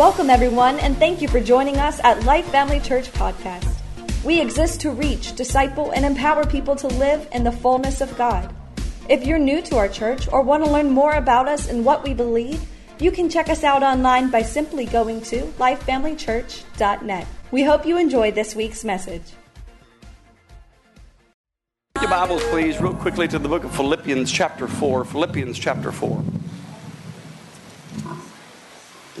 Welcome, everyone, and thank you for joining us at Life Family Church Podcast. We exist to reach, disciple, and empower people to live in the fullness of God. If you're new to our church or want to learn more about us and what we believe, you can check us out online by simply going to lifefamilychurch.net. We hope you enjoy this week's message. Your Bibles, please, real quickly to the book of Philippians, chapter 4. Philippians, chapter 4.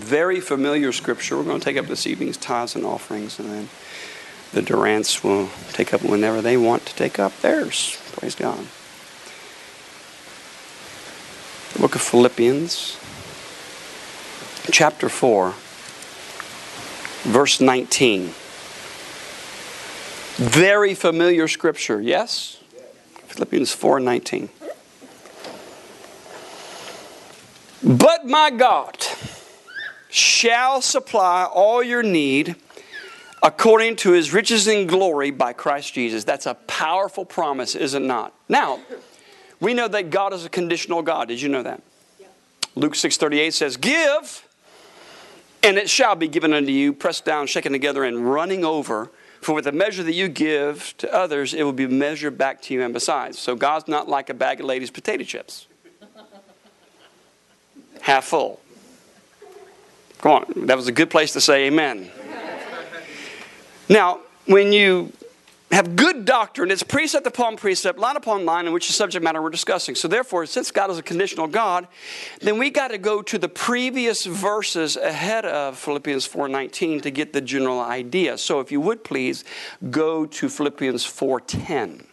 Very familiar scripture. We're going to take up this evening's tithes and offerings, and then the Durants will take up whenever they want to take up theirs. Praise God. The book of Philippians, chapter 4, verse 19. Very familiar scripture, yes? Philippians 4 19. But my God shall supply all your need according to his riches and glory by Christ Jesus. That's a powerful promise, is it not? Now, we know that God is a conditional God. Did you know that? Luke 6:38 says, "Give, and it shall be given unto you, pressed down, shaken together, and running over." For with the measure that you give to others, it will be measured back to you and besides. So God's not like a bag of ladies' potato chips. Half full. Come on, that was a good place to say amen. Now, when you have good doctrine, it's precept upon precept, line upon line, in which the subject matter we're discussing. So, therefore, since God is a conditional God, then we got to go to the previous verses ahead of Philippians 4:19 to get the general idea. So, if you would please go to Philippians 4:10,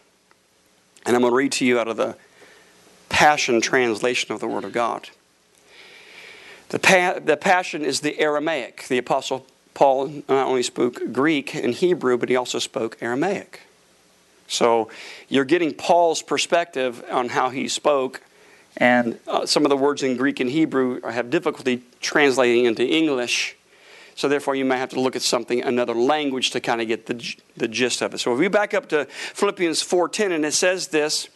and I'm going to read to you out of the Passion translation of the Word of God. The, pa- the Passion is the Aramaic. The Apostle Paul not only spoke Greek and Hebrew, but he also spoke Aramaic. So you're getting Paul's perspective on how he spoke, and uh, some of the words in Greek and Hebrew have difficulty translating into English. So therefore, you may have to look at something another language to kind of get the, the gist of it. So if we back up to Philippians 4:10, and it says this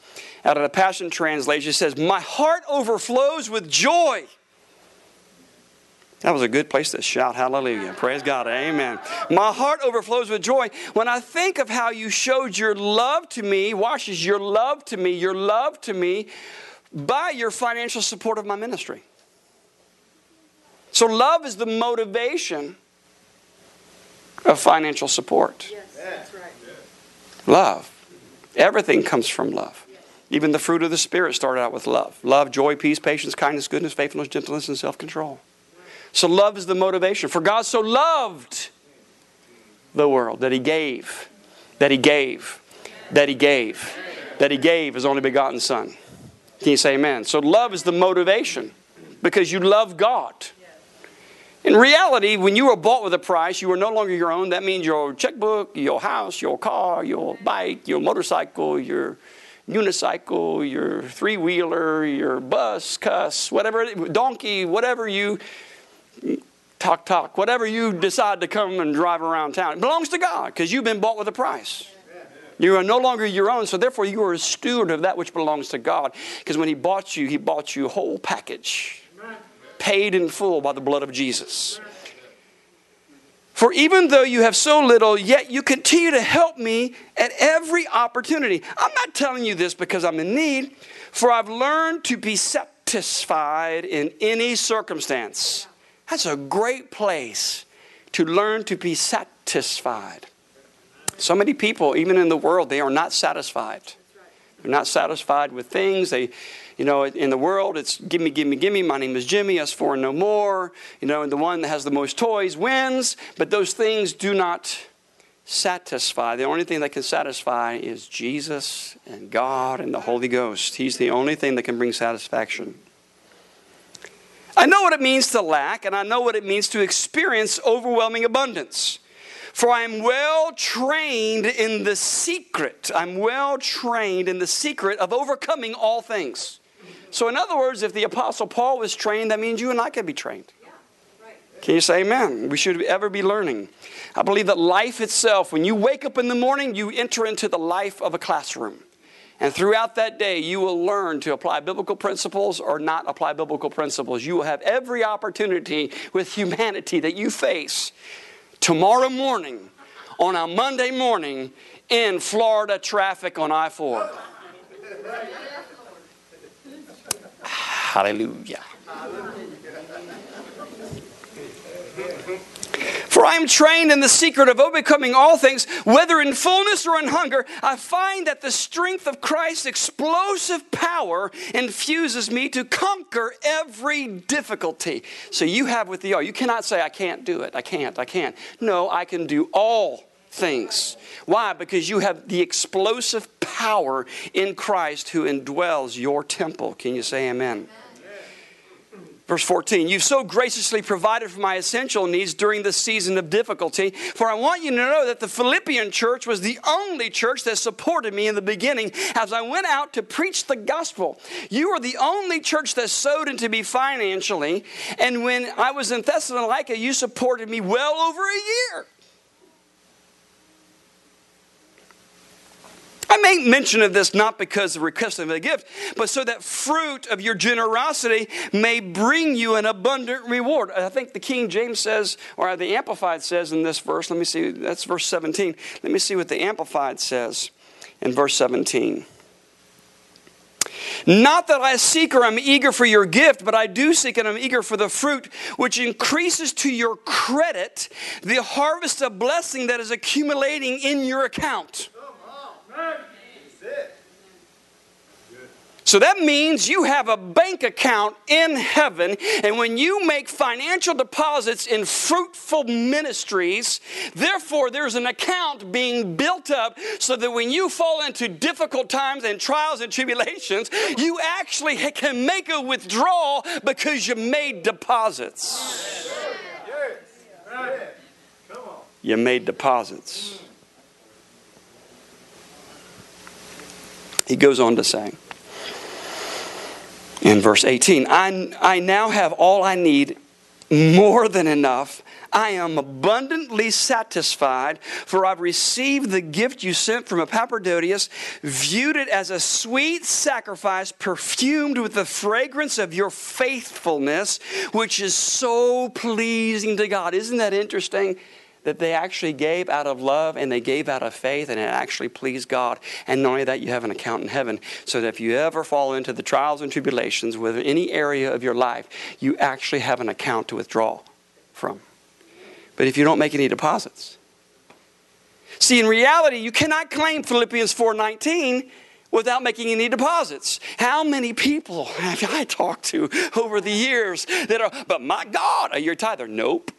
out of the Passion Translation, it says, "My heart overflows with joy." That was a good place to shout hallelujah. Praise God. Amen. My heart overflows with joy when I think of how you showed your love to me, washes your love to me, your love to me by your financial support of my ministry. So, love is the motivation of financial support. Yes, that's right. Love. Everything comes from love. Even the fruit of the Spirit started out with love love, joy, peace, patience, kindness, goodness, faithfulness, gentleness, and self control. So love is the motivation. For God so loved the world that he gave, that he gave, that he gave, that he gave his only begotten Son. Can you say amen? So love is the motivation because you love God. In reality, when you were bought with a price, you were no longer your own. That means your checkbook, your house, your car, your bike, your motorcycle, your unicycle, your three wheeler, your bus, cuss, whatever, donkey, whatever you talk, talk, whatever you decide to come and drive around town, it belongs to God because you've been bought with a price. You are no longer your own, so therefore you are a steward of that which belongs to God. Because when He bought you, He bought you whole package, paid in full by the blood of Jesus. For even though you have so little, yet you continue to help me at every opportunity. I'm not telling you this because I'm in need, for I've learned to be satisfied in any circumstance. That's a great place to learn to be satisfied. So many people, even in the world, they are not satisfied. They're not satisfied with things. They, you know, in the world, it's gimme, gimme, gimme. My name is Jimmy, us four no more. You know, and the one that has the most toys wins. But those things do not satisfy. The only thing that can satisfy is Jesus and God and the Holy Ghost. He's the only thing that can bring satisfaction. I know what it means to lack, and I know what it means to experience overwhelming abundance. For I am well trained in the secret. I'm well trained in the secret of overcoming all things. So, in other words, if the Apostle Paul was trained, that means you and I can be trained. Can you say amen? We should ever be learning. I believe that life itself, when you wake up in the morning, you enter into the life of a classroom. And throughout that day, you will learn to apply biblical principles or not apply biblical principles. You will have every opportunity with humanity that you face tomorrow morning, on a Monday morning, in Florida traffic on I 4. Hallelujah. For I am trained in the secret of overcoming all things, whether in fullness or in hunger. I find that the strength of Christ's explosive power infuses me to conquer every difficulty. So you have with the all. You cannot say, I can't do it. I can't. I can't. No, I can do all things. Why? Because you have the explosive power in Christ who indwells your temple. Can you say amen? amen. Verse 14, you've so graciously provided for my essential needs during this season of difficulty. For I want you to know that the Philippian church was the only church that supported me in the beginning as I went out to preach the gospel. You were the only church that sowed into me financially. And when I was in Thessalonica, you supported me well over a year. I make mention of this not because of request of a gift, but so that fruit of your generosity may bring you an abundant reward. I think the King James says, or the Amplified says in this verse, let me see, that's verse 17. Let me see what the Amplified says in verse 17. Not that I seek or I'm eager for your gift, but I do seek and I'm eager for the fruit which increases to your credit the harvest of blessing that is accumulating in your account. So that means you have a bank account in heaven, and when you make financial deposits in fruitful ministries, therefore there's an account being built up so that when you fall into difficult times and trials and tribulations, you actually can make a withdrawal because you made deposits. You made deposits. He goes on to say in verse 18 I, I now have all I need, more than enough. I am abundantly satisfied, for I've received the gift you sent from Epaphroditus, viewed it as a sweet sacrifice, perfumed with the fragrance of your faithfulness, which is so pleasing to God. Isn't that interesting? That they actually gave out of love and they gave out of faith and it actually pleased God. And not only that, you have an account in heaven. So that if you ever fall into the trials and tribulations with any area of your life, you actually have an account to withdraw from. But if you don't make any deposits, see, in reality, you cannot claim Philippians 4:19 without making any deposits. How many people have I talked to over the years that are, but my God, are you a tither? Nope.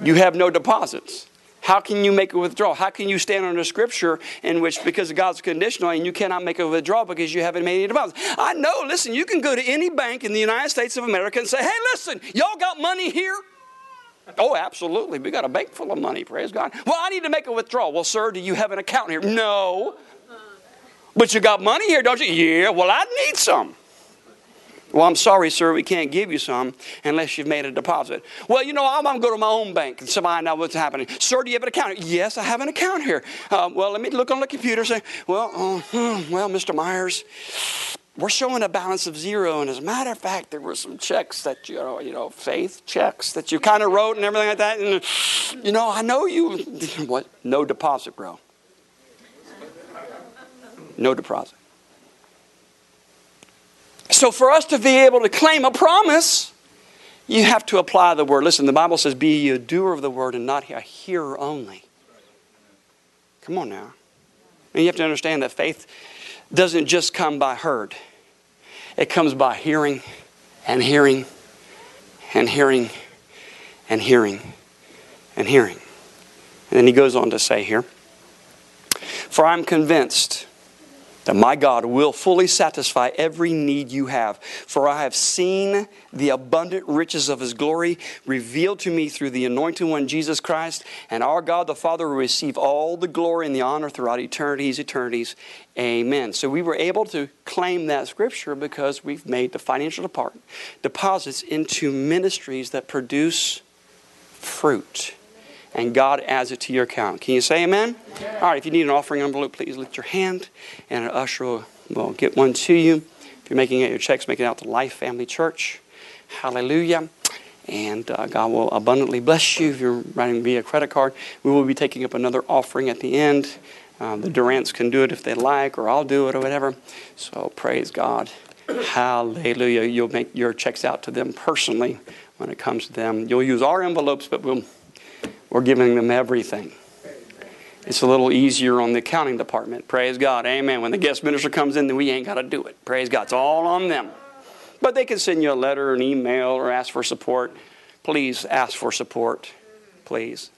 You have no deposits. How can you make a withdrawal? How can you stand under scripture in which, because of God's conditional, and you cannot make a withdrawal because you haven't made any deposits? I know, listen, you can go to any bank in the United States of America and say, hey, listen, y'all got money here? Oh, absolutely. We got a bank full of money, praise God. Well, I need to make a withdrawal. Well, sir, do you have an account here? No. Uh-huh. But you got money here, don't you? Yeah, well, I need some. Well, I'm sorry, sir, we can't give you some unless you've made a deposit. Well, you know, I'm going to go to my own bank and find out what's happening. Sir, do you have an account? Yes, I have an account here. Uh, well, let me look on the computer and say, well, uh, hmm, well, Mr. Myers, we're showing a balance of zero. And as a matter of fact, there were some checks that, you know, you know faith checks that you kind of wrote and everything like that. And, you know, I know you, what? No deposit, bro. No deposit. So, for us to be able to claim a promise, you have to apply the word. Listen, the Bible says, Be ye a doer of the word and not a hearer only. Come on now. And you have to understand that faith doesn't just come by heard, it comes by hearing and hearing and hearing and hearing and hearing. And then he goes on to say here, For I'm convinced that my God will fully satisfy every need you have. For I have seen the abundant riches of his glory revealed to me through the anointed one, Jesus Christ. And our God the Father will receive all the glory and the honor throughout eternities, eternities. Amen. So we were able to claim that scripture because we've made the financial department deposits into ministries that produce fruit. And God adds it to your account. Can you say amen? All right, if you need an offering envelope, please lift your hand, and an usher will, will get one to you. If you're making out your checks, make it out to Life Family Church. Hallelujah. And uh, God will abundantly bless you if you're writing via credit card. We will be taking up another offering at the end. Um, the Durants can do it if they like, or I'll do it, or whatever. So praise God. Hallelujah. You'll make your checks out to them personally when it comes to them. You'll use our envelopes, but we'll, we're giving them everything. It's a little easier on the accounting department. Praise God. Amen. When the guest minister comes in, then we ain't got to do it. Praise God. It's all on them. But they can send you a letter, an email, or ask for support. Please ask for support. Please.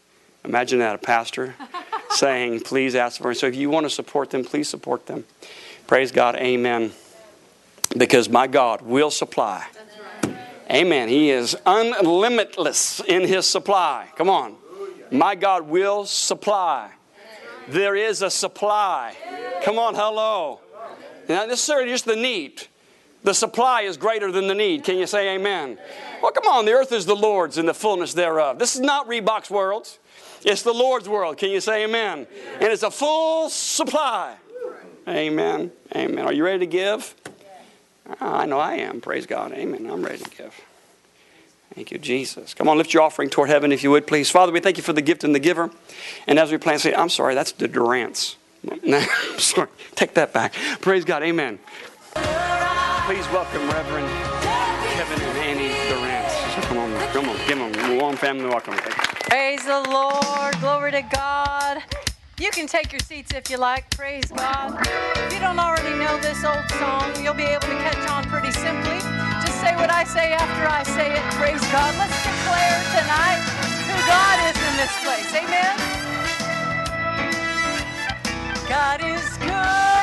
Imagine that, a pastor saying, please ask for it. So if you want to support them, please support them. Praise God. Amen. Because my God will supply. Amen. He is unlimitless in his supply. Come on. My God will supply. There is a supply. Come on, hello. Not necessarily just the need. The supply is greater than the need. Can you say amen? Well, come on. The earth is the Lord's and the fullness thereof. This is not Reebok's world. It's the Lord's world. Can you say amen? And it's a full supply. Amen. Amen. Are you ready to give? Ah, I know I am. Praise God. Amen. I'm ready to give. Thank you, Jesus. Come on, lift your offering toward heaven if you would, please. Father, we thank you for the gift and the giver. And as we plan, say, I'm sorry, that's the Durants. sorry, take that back. Praise God. Amen. Please welcome Reverend Kevin and Annie Durant. Come on, come on, give them a warm family welcome. Praise the Lord. Glory to God. You can take your seats if you like. Praise God. If you don't already know this old song, you'll be able to catch on pretty simply. Say what I say after I say it. Praise God. Let's declare tonight who God is in this place. Amen. God is good.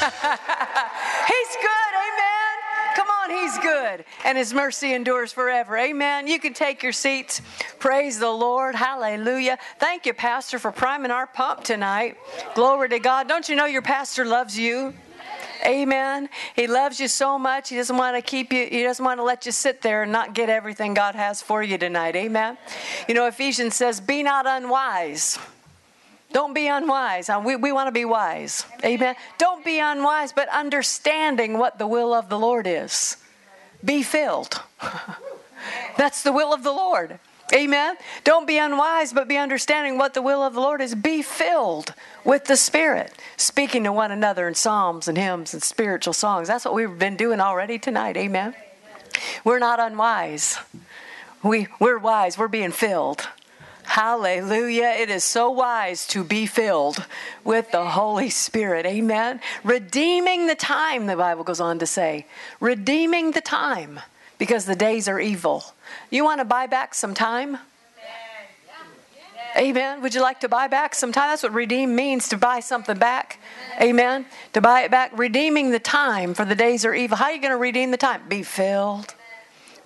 He's good, amen. Come on, He's good. And His mercy endures forever, amen. You can take your seats. Praise the Lord, hallelujah. Thank you, Pastor, for priming our pump tonight. Glory to God. Don't you know your pastor loves you? Amen. He loves you so much. He doesn't want to keep you, he doesn't want to let you sit there and not get everything God has for you tonight. Amen. You know, Ephesians says, Be not unwise. Don't be unwise. We, we want to be wise. Amen. Don't be unwise, but understanding what the will of the Lord is. Be filled. That's the will of the Lord. Amen. Don't be unwise, but be understanding what the will of the Lord is. Be filled with the Spirit, speaking to one another in psalms and hymns and spiritual songs. That's what we've been doing already tonight. Amen. We're not unwise. We, we're wise. We're being filled. Hallelujah. It is so wise to be filled with the Holy Spirit. Amen. Redeeming the time, the Bible goes on to say. Redeeming the time because the days are evil. You want to buy back some time? Amen. Would you like to buy back some time? That's what redeem means to buy something back. Amen. To buy it back. Redeeming the time for the days are evil. How are you going to redeem the time? Be filled.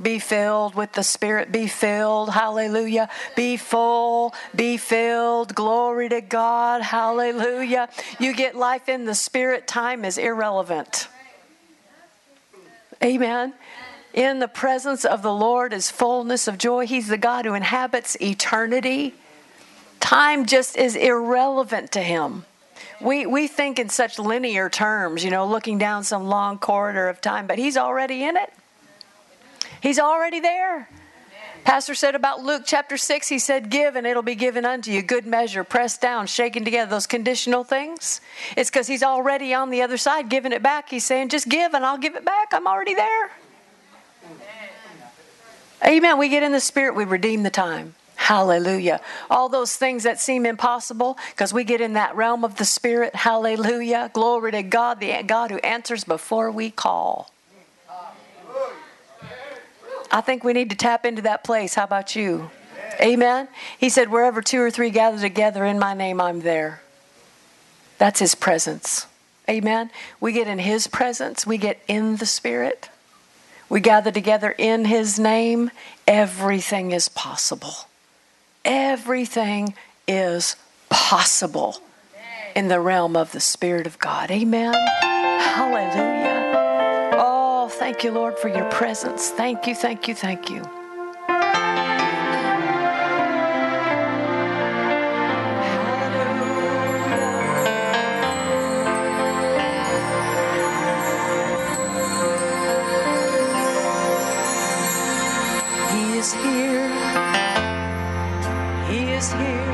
Be filled with the Spirit. Be filled. Hallelujah. Be full. Be filled. Glory to God. Hallelujah. You get life in the Spirit. Time is irrelevant. Amen. In the presence of the Lord is fullness of joy. He's the God who inhabits eternity. Time just is irrelevant to him. We, we think in such linear terms, you know, looking down some long corridor of time, but he's already in it. He's already there. Pastor said about Luke chapter 6, he said, Give and it'll be given unto you. Good measure, pressed down, shaken together. Those conditional things. It's because he's already on the other side giving it back. He's saying, Just give and I'll give it back. I'm already there. Amen. We get in the spirit, we redeem the time. Hallelujah. All those things that seem impossible, because we get in that realm of the spirit. Hallelujah. Glory to God, the God who answers before we call. I think we need to tap into that place. How about you? Amen. He said, Wherever two or three gather together in my name, I'm there. That's his presence. Amen. We get in his presence, we get in the spirit. We gather together in his name. Everything is possible. Everything is possible in the realm of the Spirit of God. Amen. Hallelujah. Thank you, Lord, for your presence. Thank you, thank you, thank you. He is here. He is here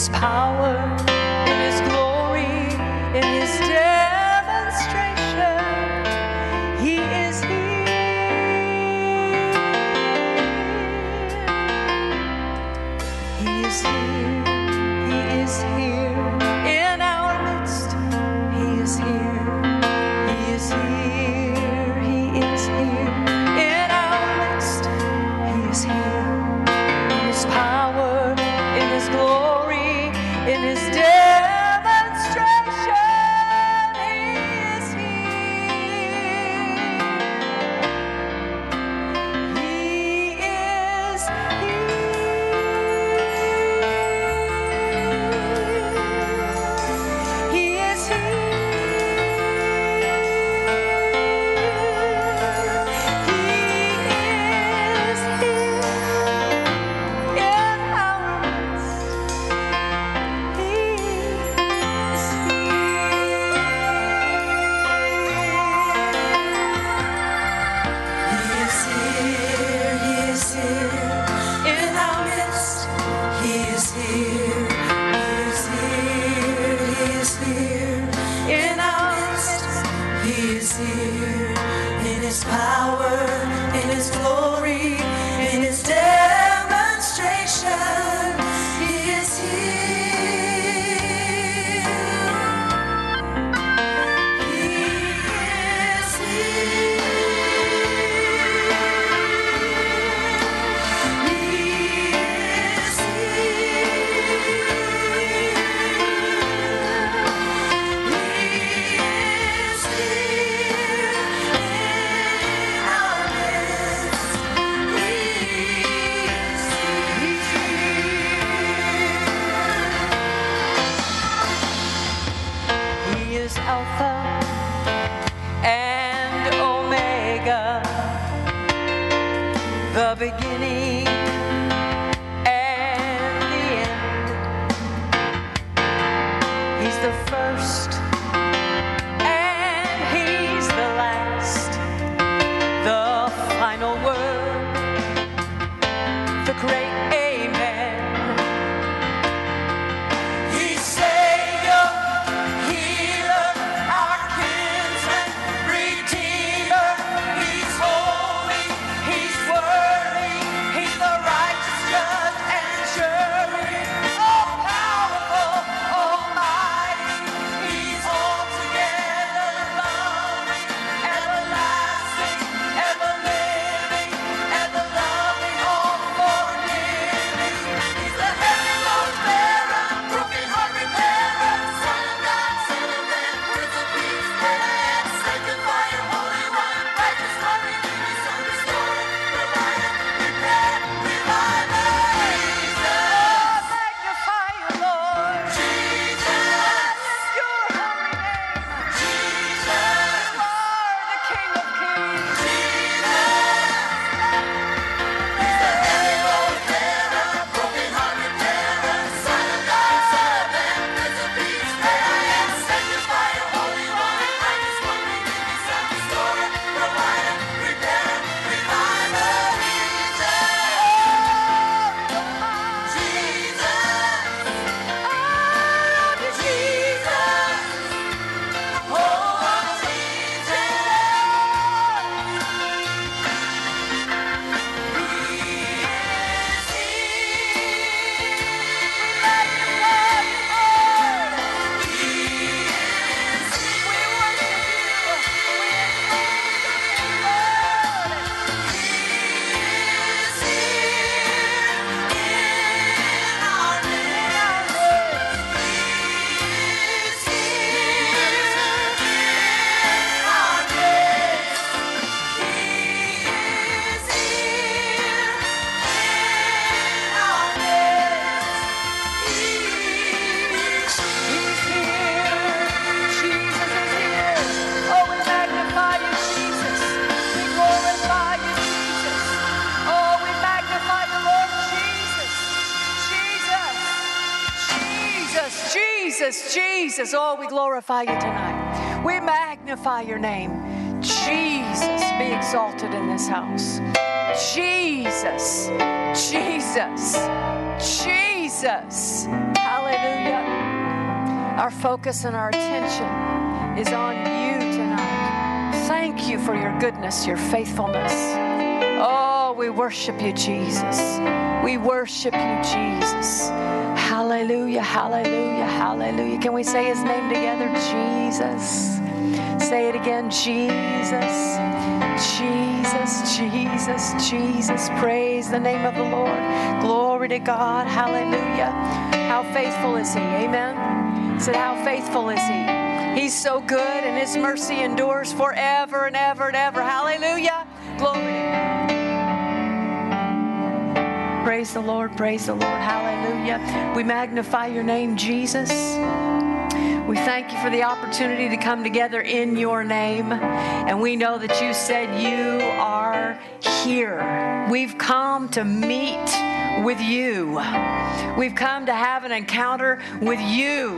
His power, beginning Jesus. Jesus. Oh, we glorify you tonight. We magnify your name. Jesus, be exalted in this house. Jesus. Jesus. Jesus. Hallelujah. Our focus and our attention is on you tonight. Thank you for your goodness, your faithfulness. Oh, we worship you, Jesus. We worship you, Jesus. Hallelujah, hallelujah, hallelujah. Can we say his name together? Jesus. Say it again, Jesus. Jesus, Jesus, Jesus. Praise the name of the Lord. Glory to God. Hallelujah. How faithful is he? Amen. Said, How faithful is he? He's so good and his mercy endures forever and ever and ever. Hallelujah. Glory. Praise the Lord, praise the Lord, hallelujah. We magnify your name, Jesus. We thank you for the opportunity to come together in your name. And we know that you said you are here. We've come to meet with you. We've come to have an encounter with you.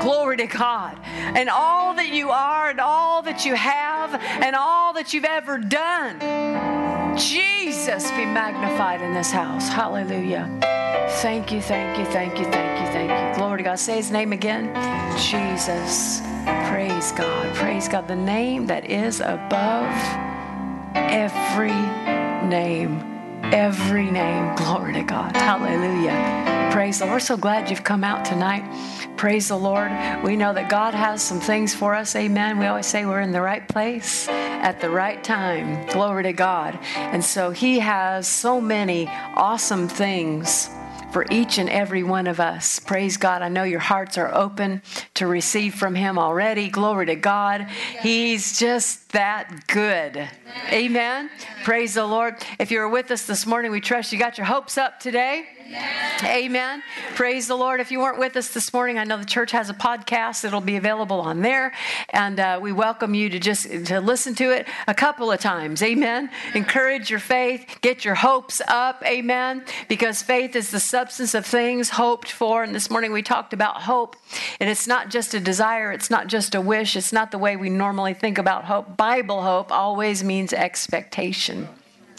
Glory to God. And all that you are, and all that you have, and all that you've ever done. Jesus be magnified in this house. Hallelujah. Thank you, thank you, thank you, thank you, thank you. Glory to God. Say his name again. Jesus. Praise God. Praise God. The name that is above every name. Every name. Glory to God. Hallelujah. Praise the Lord. We're so glad you've come out tonight. Praise the Lord. We know that God has some things for us. Amen. We always say we're in the right place at the right time. Glory to God. And so He has so many awesome things for each and every one of us. Praise God. I know your hearts are open to receive from Him already. Glory to God. He's just that good. Amen. Praise the Lord. If you were with us this morning, we trust you got your hopes up today. Amen. Praise the Lord. If you weren't with us this morning, I know the church has a podcast. It'll be available on there, and uh, we welcome you to just to listen to it a couple of times. Amen. Encourage your faith. Get your hopes up. Amen. Because faith is the substance of things hoped for. And this morning we talked about hope, and it's not just a desire. It's not just a wish. It's not the way we normally think about hope. Bible hope always means expectation.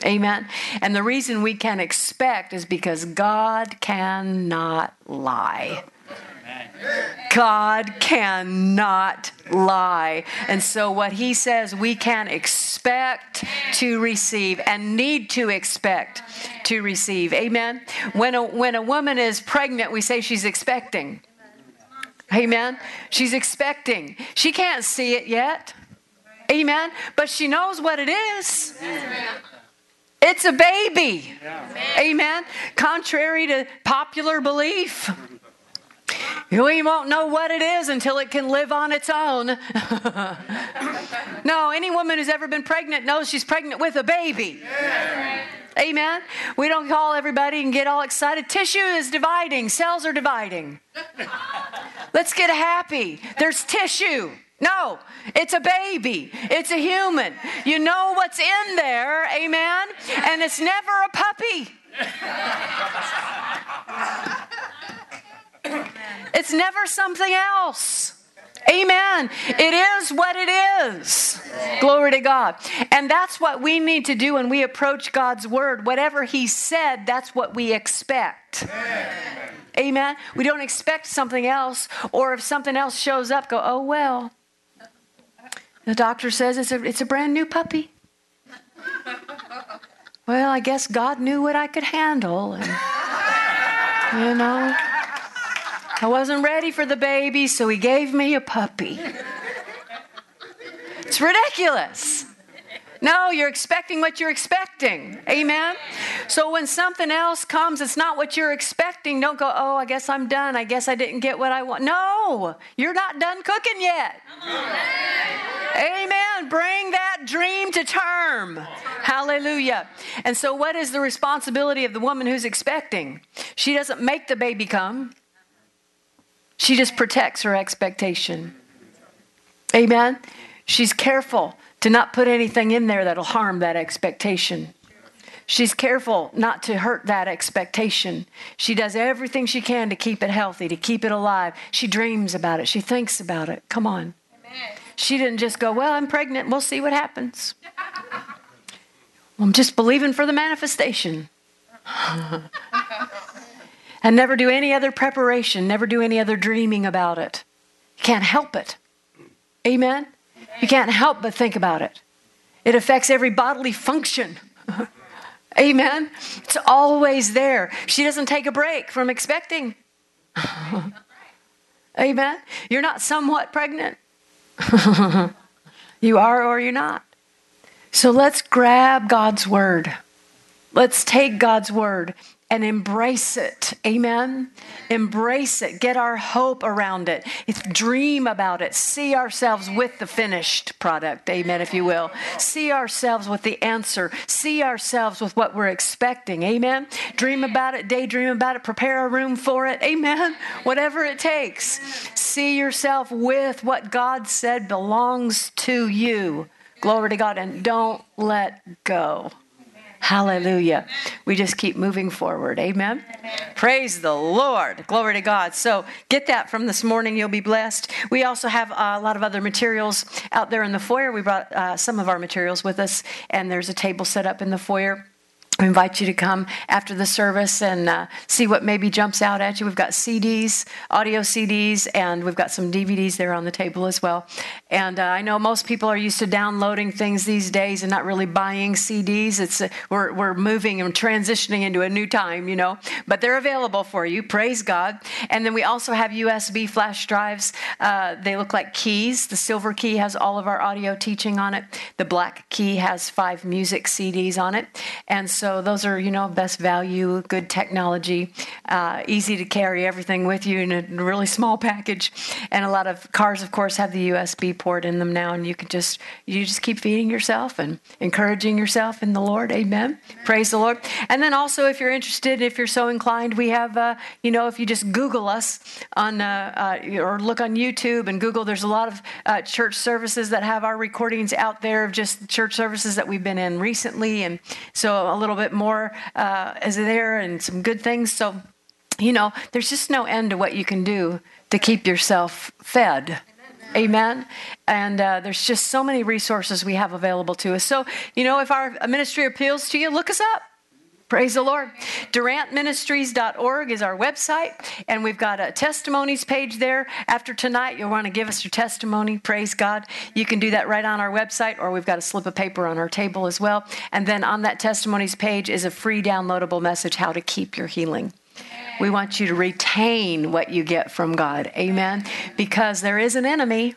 Amen. And the reason we can expect is because God cannot lie. God cannot lie. And so, what he says we can expect to receive and need to expect to receive. Amen. When a, when a woman is pregnant, we say she's expecting. Amen. She's expecting. She can't see it yet. Amen. But she knows what it is. It's a baby. Amen. Contrary to popular belief. We won't know what it is until it can live on its own. no, any woman who's ever been pregnant knows she's pregnant with a baby. Amen. We don't call everybody and get all excited. Tissue is dividing, cells are dividing. Let's get happy. There's tissue. No, it's a baby. It's a human. You know what's in there, amen? And it's never a puppy. It's never something else. Amen. It is what it is. Glory to God. And that's what we need to do when we approach God's word. Whatever He said, that's what we expect. Amen. We don't expect something else, or if something else shows up, go, oh, well. The doctor says it's a, it's a brand new puppy. Well, I guess God knew what I could handle. And, you know, I wasn't ready for the baby, so he gave me a puppy. It's ridiculous. No, you're expecting what you're expecting. Amen? So when something else comes, it's not what you're expecting. Don't go, oh, I guess I'm done. I guess I didn't get what I want. No, you're not done cooking yet. Amen. Bring that dream to term. Hallelujah. And so, what is the responsibility of the woman who's expecting? She doesn't make the baby come, she just protects her expectation. Amen. She's careful to not put anything in there that'll harm that expectation. She's careful not to hurt that expectation. She does everything she can to keep it healthy, to keep it alive. She dreams about it, she thinks about it. Come on. She didn't just go, Well, I'm pregnant, we'll see what happens. I'm just believing for the manifestation. and never do any other preparation, never do any other dreaming about it. You can't help it. Amen? You can't help but think about it. It affects every bodily function. Amen? It's always there. She doesn't take a break from expecting. Amen? You're not somewhat pregnant. you are or you're not. So let's grab God's word. Let's take God's word and embrace it. Amen. Embrace it. Get our hope around it. Dream about it. See ourselves with the finished product. Amen, if you will. See ourselves with the answer. See ourselves with what we're expecting. Amen. Dream about it. Daydream about it. Prepare a room for it. Amen. Whatever it takes. See yourself with what God said belongs to you. Glory to God. And don't let go. Hallelujah. We just keep moving forward. Amen. Praise the Lord. Glory to God. So get that from this morning. You'll be blessed. We also have a lot of other materials out there in the foyer. We brought uh, some of our materials with us, and there's a table set up in the foyer. We invite you to come after the service and uh, see what maybe jumps out at you. We've got CDs, audio CDs, and we've got some DVDs there on the table as well. And uh, I know most people are used to downloading things these days and not really buying CDs. It's uh, we're we're moving and transitioning into a new time, you know. But they're available for you. Praise God. And then we also have USB flash drives. Uh, they look like keys. The silver key has all of our audio teaching on it. The black key has five music CDs on it. And so so those are, you know, best value, good technology, uh, easy to carry everything with you in a really small package. And a lot of cars, of course, have the USB port in them now, and you can just you just keep feeding yourself and encouraging yourself in the Lord. Amen. Praise the Lord. And then also, if you're interested, if you're so inclined, we have, uh, you know, if you just Google us on uh, uh, or look on YouTube and Google, there's a lot of uh, church services that have our recordings out there of just church services that we've been in recently, and so a little bit more uh, is there and some good things. So, you know, there's just no end to what you can do to keep yourself fed. Amen. And uh, there's just so many resources we have available to us. So, you know, if our ministry appeals to you, look us up. Praise the Lord. DurantMinistries.org is our website, and we've got a testimonies page there. After tonight, you'll want to give us your testimony. Praise God. You can do that right on our website, or we've got a slip of paper on our table as well. And then on that testimonies page is a free downloadable message how to keep your healing. We want you to retain what you get from God. Amen. Because there is an enemy,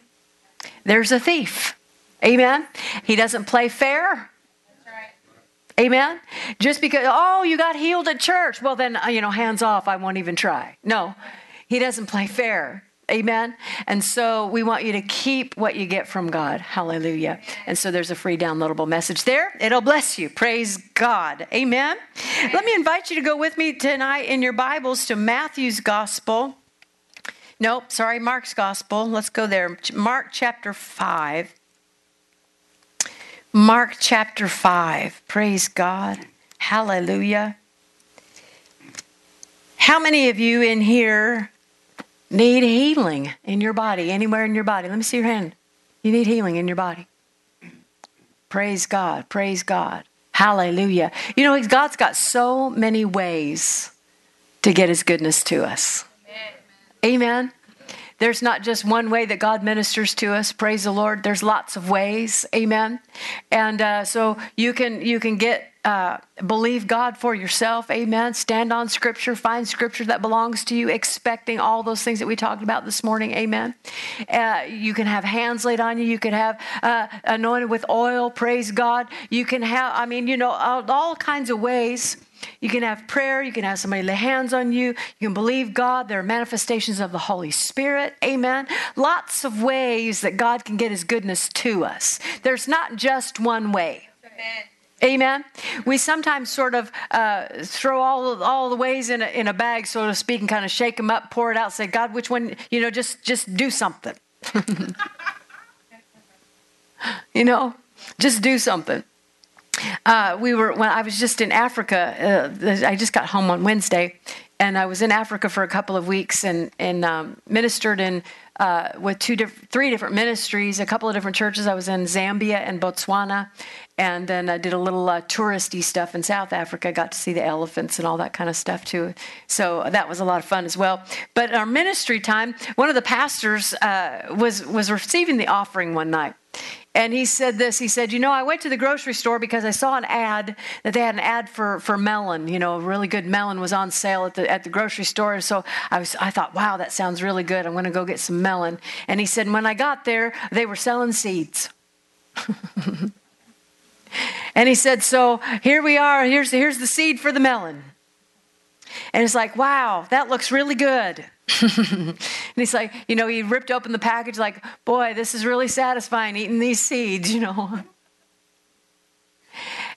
there's a thief. Amen. He doesn't play fair. Amen. Just because, oh, you got healed at church. Well, then, uh, you know, hands off. I won't even try. No, he doesn't play fair. Amen. And so we want you to keep what you get from God. Hallelujah. And so there's a free downloadable message there. It'll bless you. Praise God. Amen. Let me invite you to go with me tonight in your Bibles to Matthew's Gospel. Nope, sorry, Mark's Gospel. Let's go there. Mark chapter 5. Mark chapter 5. Praise God. Hallelujah. How many of you in here need healing in your body, anywhere in your body? Let me see your hand. You need healing in your body. Praise God. Praise God. Hallelujah. You know, God's got so many ways to get his goodness to us. Amen. There's not just one way that God ministers to us. Praise the Lord. There's lots of ways. Amen. And uh, so you can you can get uh, believe God for yourself. Amen. Stand on Scripture. Find Scripture that belongs to you, expecting all those things that we talked about this morning. Amen. Uh, you can have hands laid on you. You can have uh, anointed with oil. Praise God. You can have. I mean, you know, all, all kinds of ways. You can have prayer. You can have somebody lay hands on you. You can believe God. There are manifestations of the Holy Spirit. Amen. Lots of ways that God can get his goodness to us. There's not just one way. Amen. We sometimes sort of uh, throw all all the ways in a, in a bag, so to speak, and kind of shake them up, pour it out, say, God, which one? You know, just just do something. you know, just do something. Uh, we were when I was just in Africa. Uh, I just got home on Wednesday, and I was in Africa for a couple of weeks and and um, ministered in uh, with two diff- three different ministries, a couple of different churches. I was in Zambia and Botswana, and then I did a little uh, touristy stuff in South Africa. Got to see the elephants and all that kind of stuff too. So that was a lot of fun as well. But our ministry time, one of the pastors uh, was was receiving the offering one night. And he said this. He said, "You know, I went to the grocery store because I saw an ad that they had an ad for for melon. You know, a really good melon was on sale at the at the grocery store. And so I was, I thought, wow, that sounds really good. I'm going to go get some melon. And he said, when I got there, they were selling seeds. and he said, so here we are. Here's here's the seed for the melon. And it's like, wow, that looks really good. and he's like, you know, he ripped open the package, like, boy, this is really satisfying eating these seeds, you know.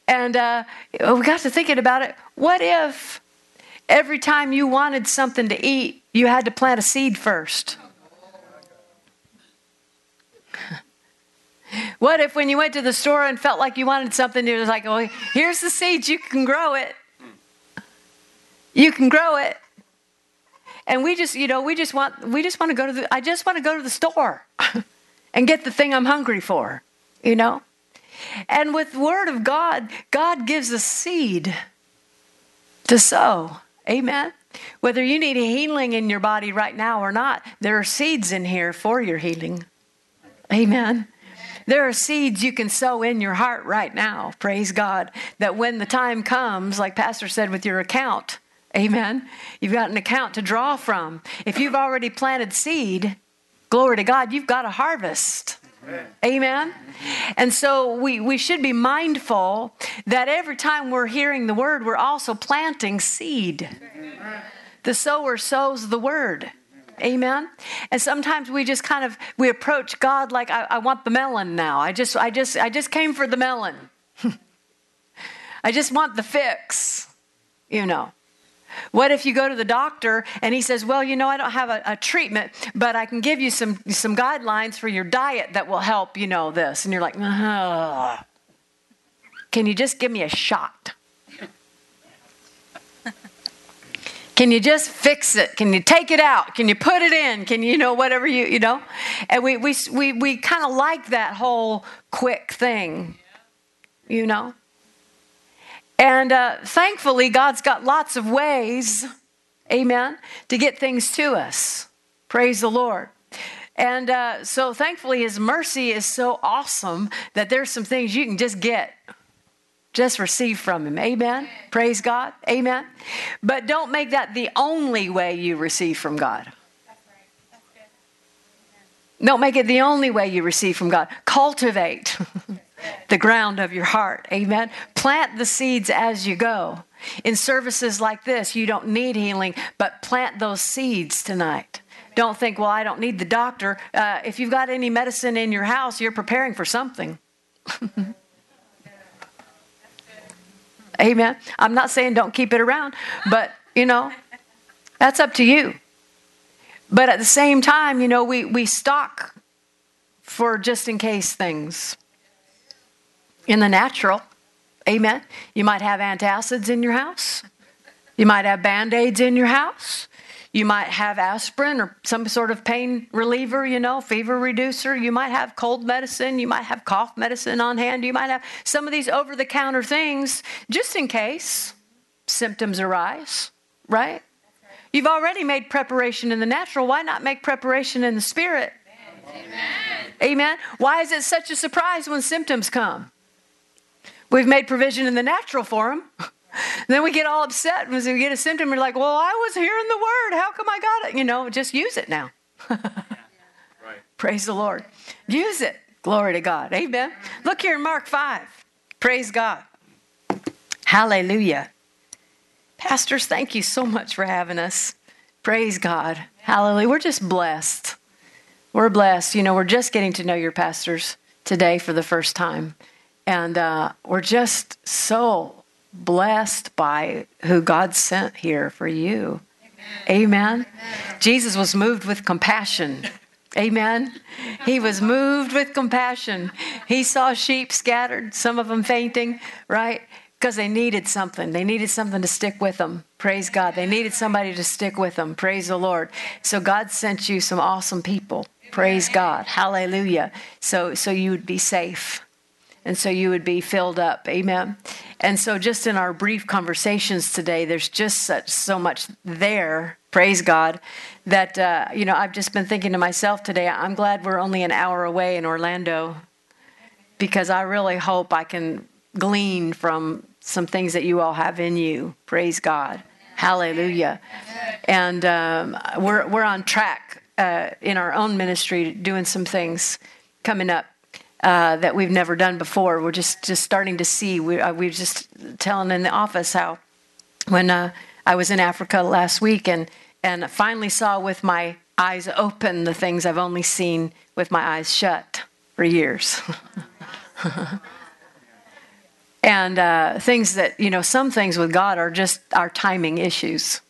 And uh, we got to thinking about it. What if every time you wanted something to eat, you had to plant a seed first? What if when you went to the store and felt like you wanted something, it was like, oh, here's the seeds, you can grow it. You can grow it and we just you know we just want we just want to go to the i just want to go to the store and get the thing i'm hungry for you know? And with word of god god gives a seed to sow. Amen? Whether you need healing in your body right now or not there are seeds in here for your healing. Amen? There are seeds you can sow in your heart right now praise god that when the time comes like pastor said with your account Amen. You've got an account to draw from. If you've already planted seed, glory to God, you've got a harvest. Amen. And so we, we should be mindful that every time we're hearing the word, we're also planting seed. The sower sows the word. Amen. And sometimes we just kind of we approach God like I, I want the melon now. I just I just I just came for the melon. I just want the fix. You know. What if you go to the doctor and he says, "Well, you know, I don't have a, a, treatment, but I can give you some some guidelines for your diet that will help, you know, this." And you're like, Ugh. "Can you just give me a shot?" Can you just fix it? Can you take it out? Can you put it in? Can you, you know, whatever you, you know? And we, we, we, we kind of like that whole quick thing, you know? And uh, thankfully, God's got lots of ways, amen, to get things to us. Praise the Lord. And uh, so thankfully, His mercy is so awesome that there's some things you can just get just receive from him. Amen. Praise God. Amen. But don't make that the only way you receive from God. Don't make it the only way you receive from God. Cultivate the ground of your heart. Amen. Plant the seeds as you go. In services like this, you don't need healing, but plant those seeds tonight. Don't think, well, I don't need the doctor. Uh, if you've got any medicine in your house, you're preparing for something. Amen. I'm not saying don't keep it around, but you know, that's up to you. But at the same time, you know, we, we stock for just in case things in the natural. Amen. You might have antacids in your house. You might have band aids in your house. You might have aspirin or some sort of pain reliever, you know, fever reducer. You might have cold medicine. You might have cough medicine on hand. You might have some of these over the counter things just in case symptoms arise, right? You've already made preparation in the natural. Why not make preparation in the spirit? Amen. Amen. Why is it such a surprise when symptoms come? We've made provision in the natural for them. then we get all upset and we get a symptom. We're like, well, I was hearing the word. How come I got it? You know, just use it now. right. Praise the Lord. Use it. Glory to God. Amen. Look here in Mark 5. Praise God. Hallelujah. Pastors, thank you so much for having us. Praise God. Hallelujah. We're just blessed. We're blessed. You know, we're just getting to know your pastors today for the first time. And uh, we're just so blessed by who God sent here for you. Amen. Amen. Jesus was moved with compassion. Amen. He was moved with compassion. He saw sheep scattered, some of them fainting, right? Because they needed something. They needed something to stick with them. Praise God. They needed somebody to stick with them. Praise the Lord. So God sent you some awesome people. Praise God. Hallelujah. So so you would be safe and so you would be filled up. Amen. And so just in our brief conversations today there's just such so much there praise god that uh, you know i've just been thinking to myself today i'm glad we're only an hour away in orlando because i really hope i can glean from some things that you all have in you. Praise god. Hallelujah. And um, we're, we're on track uh, in our own ministry doing some things coming up uh, that we've never done before. We're just just starting to see. We uh, we were just telling in the office how when uh, I was in Africa last week and and finally saw with my eyes open the things I've only seen with my eyes shut for years. and uh, things that you know, some things with God are just our timing issues.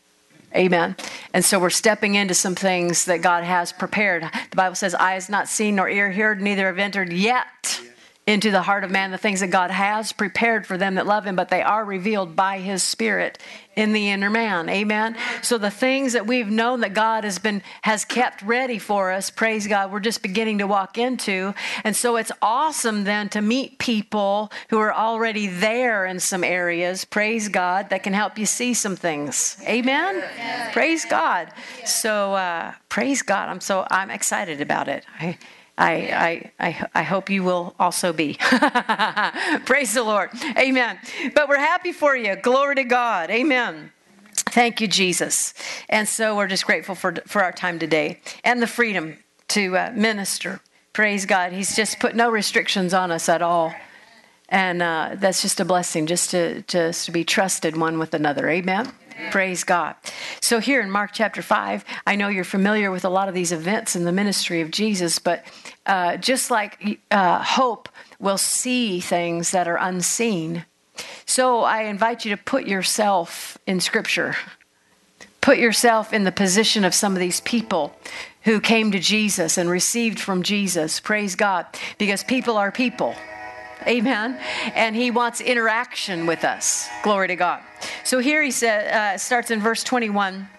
Amen. And so we're stepping into some things that God has prepared. The Bible says, Eye has not seen nor ear heard, neither have entered yet into the heart of man the things that God has prepared for them that love him, but they are revealed by his spirit in the inner man. Amen. So the things that we've known that God has been has kept ready for us, praise God, we're just beginning to walk into. And so it's awesome then to meet people who are already there in some areas, praise God, that can help you see some things. Amen. Praise God. So uh, praise God. I'm so I'm excited about it. I, I, I, I, hope you will also be. Praise the Lord. Amen. But we're happy for you. Glory to God. Amen. Thank you, Jesus. And so we're just grateful for, for our time today and the freedom to uh, minister. Praise God. He's just put no restrictions on us at all. And uh, that's just a blessing, just to just to be trusted one with another. Amen. Praise God. So here in Mark chapter five, I know you're familiar with a lot of these events in the ministry of Jesus, but uh, just like uh, hope will see things that are unseen, so I invite you to put yourself in Scripture. Put yourself in the position of some of these people who came to Jesus and received from Jesus. Praise God. Because people are people. Amen. And he wants interaction with us. Glory to God. So here he said, uh, starts in verse 21.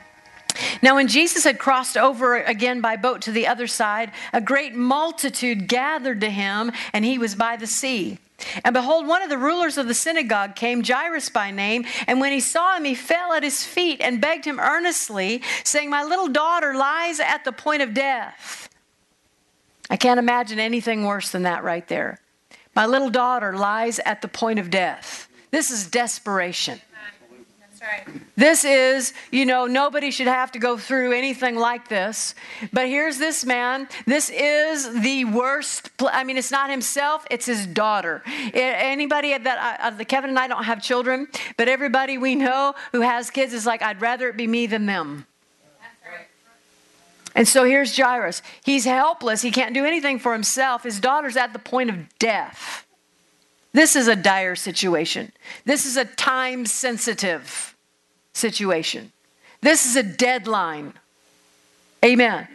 Now, when Jesus had crossed over again by boat to the other side, a great multitude gathered to him, and he was by the sea. And behold, one of the rulers of the synagogue came, Jairus by name, and when he saw him, he fell at his feet and begged him earnestly, saying, My little daughter lies at the point of death. I can't imagine anything worse than that right there. My little daughter lies at the point of death. This is desperation. This is, you know, nobody should have to go through anything like this. But here's this man. This is the worst. Pl- I mean, it's not himself, it's his daughter. Anybody that, uh, Kevin and I don't have children, but everybody we know who has kids is like, I'd rather it be me than them. And so here's Jairus. He's helpless. He can't do anything for himself. His daughter's at the point of death. This is a dire situation. This is a time sensitive situation. This is a deadline. Amen.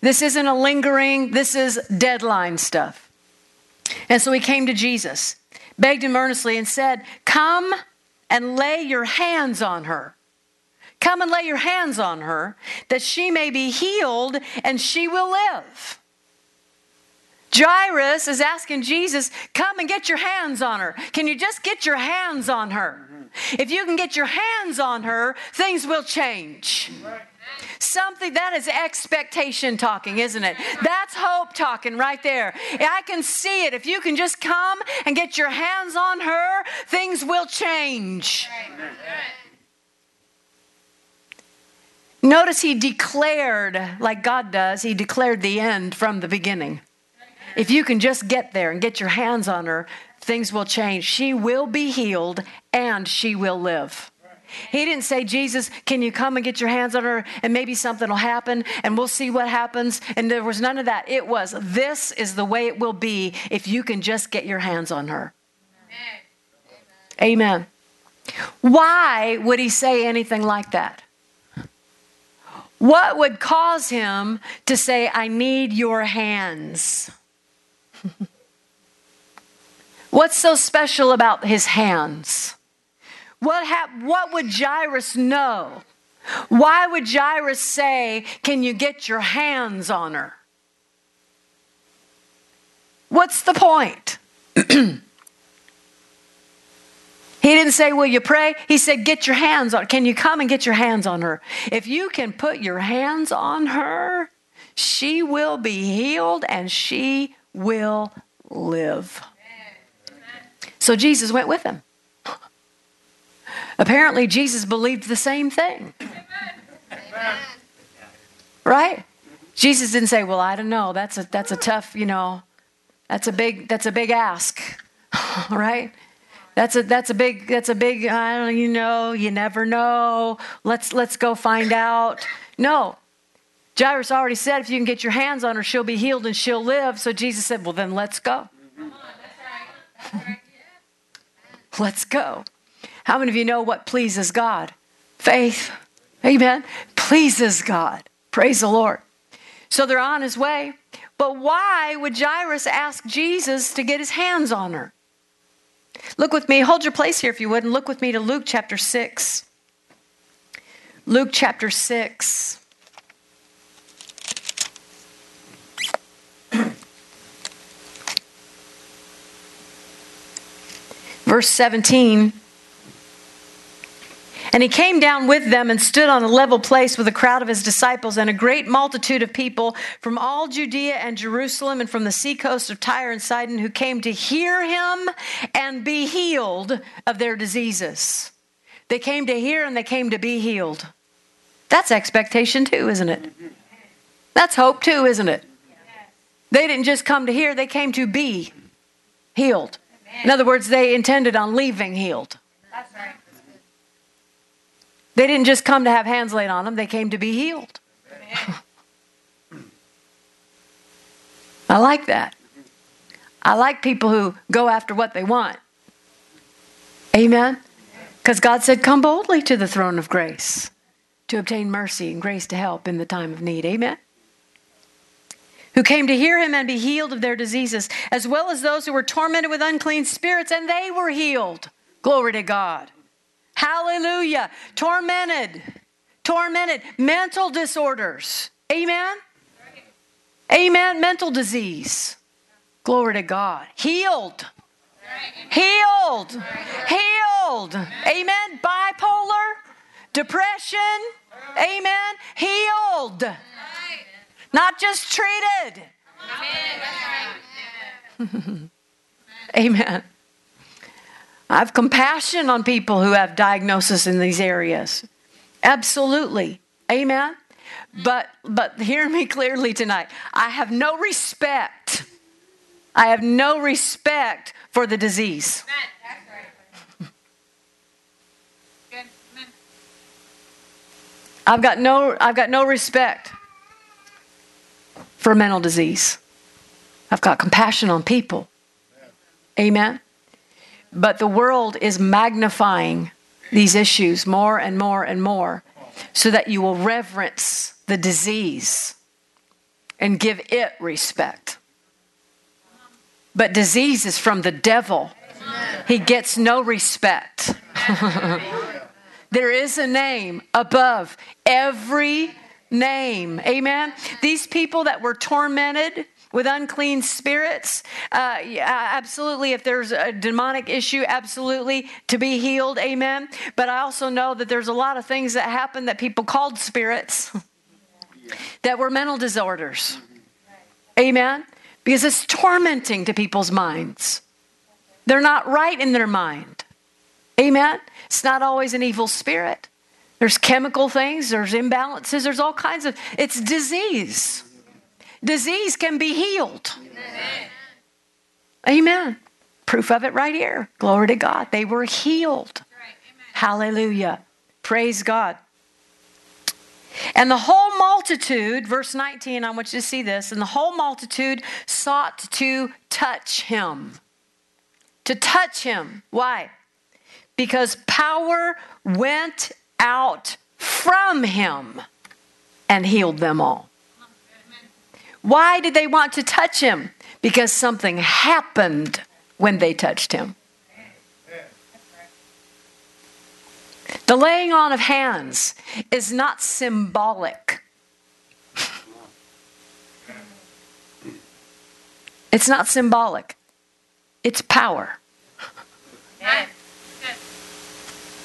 This isn't a lingering, this is deadline stuff. And so he came to Jesus, begged him earnestly, and said, Come and lay your hands on her. Come and lay your hands on her, that she may be healed and she will live. Jairus is asking Jesus, Come and get your hands on her. Can you just get your hands on her? If you can get your hands on her, things will change. Something that is expectation talking, isn't it? That's hope talking right there. I can see it. If you can just come and get your hands on her, things will change. Notice he declared, like God does, he declared the end from the beginning. If you can just get there and get your hands on her, things will change. She will be healed and she will live. He didn't say, Jesus, can you come and get your hands on her and maybe something will happen and we'll see what happens. And there was none of that. It was, this is the way it will be if you can just get your hands on her. Amen. Why would he say anything like that? What would cause him to say, I need your hands? What's so special about his hands? What, hap- what would Jairus know? Why would Jairus say, Can you get your hands on her? What's the point? he didn't say, Will you pray? He said, Get your hands on Can you come and get your hands on her? If you can put your hands on her, she will be healed and she will live. So Jesus went with him. Apparently, Jesus believed the same thing. Right? Jesus didn't say, "Well, I don't know. That's a that's a tough, you know, that's a big that's a big ask." right? That's a that's a big that's a big I don't you know, you never know. Let's let's go find out. No. Jairus already said if you can get your hands on her, she'll be healed and she'll live. So Jesus said, "Well, then let's go." Let's go. How many of you know what pleases God? Faith. Amen. Pleases God. Praise the Lord. So they're on his way. But why would Jairus ask Jesus to get his hands on her? Look with me, hold your place here if you would, and look with me to Luke chapter 6. Luke chapter 6. Verse 17. And he came down with them and stood on a level place with a crowd of his disciples and a great multitude of people from all Judea and Jerusalem and from the seacoast of Tyre and Sidon who came to hear him and be healed of their diseases. They came to hear and they came to be healed. That's expectation too, isn't it? That's hope too, isn't it? They didn't just come to hear, they came to be healed. In other words, they intended on leaving healed. They didn't just come to have hands laid on them, they came to be healed. I like that. I like people who go after what they want. Amen? Because God said, Come boldly to the throne of grace to obtain mercy and grace to help in the time of need. Amen? Who came to hear him and be healed of their diseases, as well as those who were tormented with unclean spirits, and they were healed. Glory to God. Hallelujah. Tormented, tormented, mental disorders. Amen? Amen. Mental disease. Glory to God. Healed. Healed. Healed. Amen. Bipolar, depression. Amen. Healed. Not just treated. Amen. I have compassion on people who have diagnosis in these areas. Absolutely. Amen. But but hear me clearly tonight. I have no respect. I have no respect for the disease. I've got no I've got no respect for mental disease. I've got compassion on people. Amen. But the world is magnifying these issues more and more and more so that you will reverence the disease and give it respect. But disease is from the devil. He gets no respect. there is a name above every name. Amen. These people that were tormented with unclean spirits, uh, absolutely. If there's a demonic issue, absolutely to be healed. Amen. But I also know that there's a lot of things that happen that people called spirits that were mental disorders. Amen. Because it's tormenting to people's minds. They're not right in their mind. Amen. It's not always an evil spirit. There's chemical things, there's imbalances, there's all kinds of it's disease. Disease can be healed. Amen. Proof of it right here. Glory to God. They were healed. Hallelujah. Praise God. And the whole multitude, verse 19, I want you to see this, and the whole multitude sought to touch him. To touch him. Why? Because power went out from him and healed them all. Why did they want to touch him? Because something happened when they touched him. The laying on of hands is not symbolic. It's not symbolic. It's power.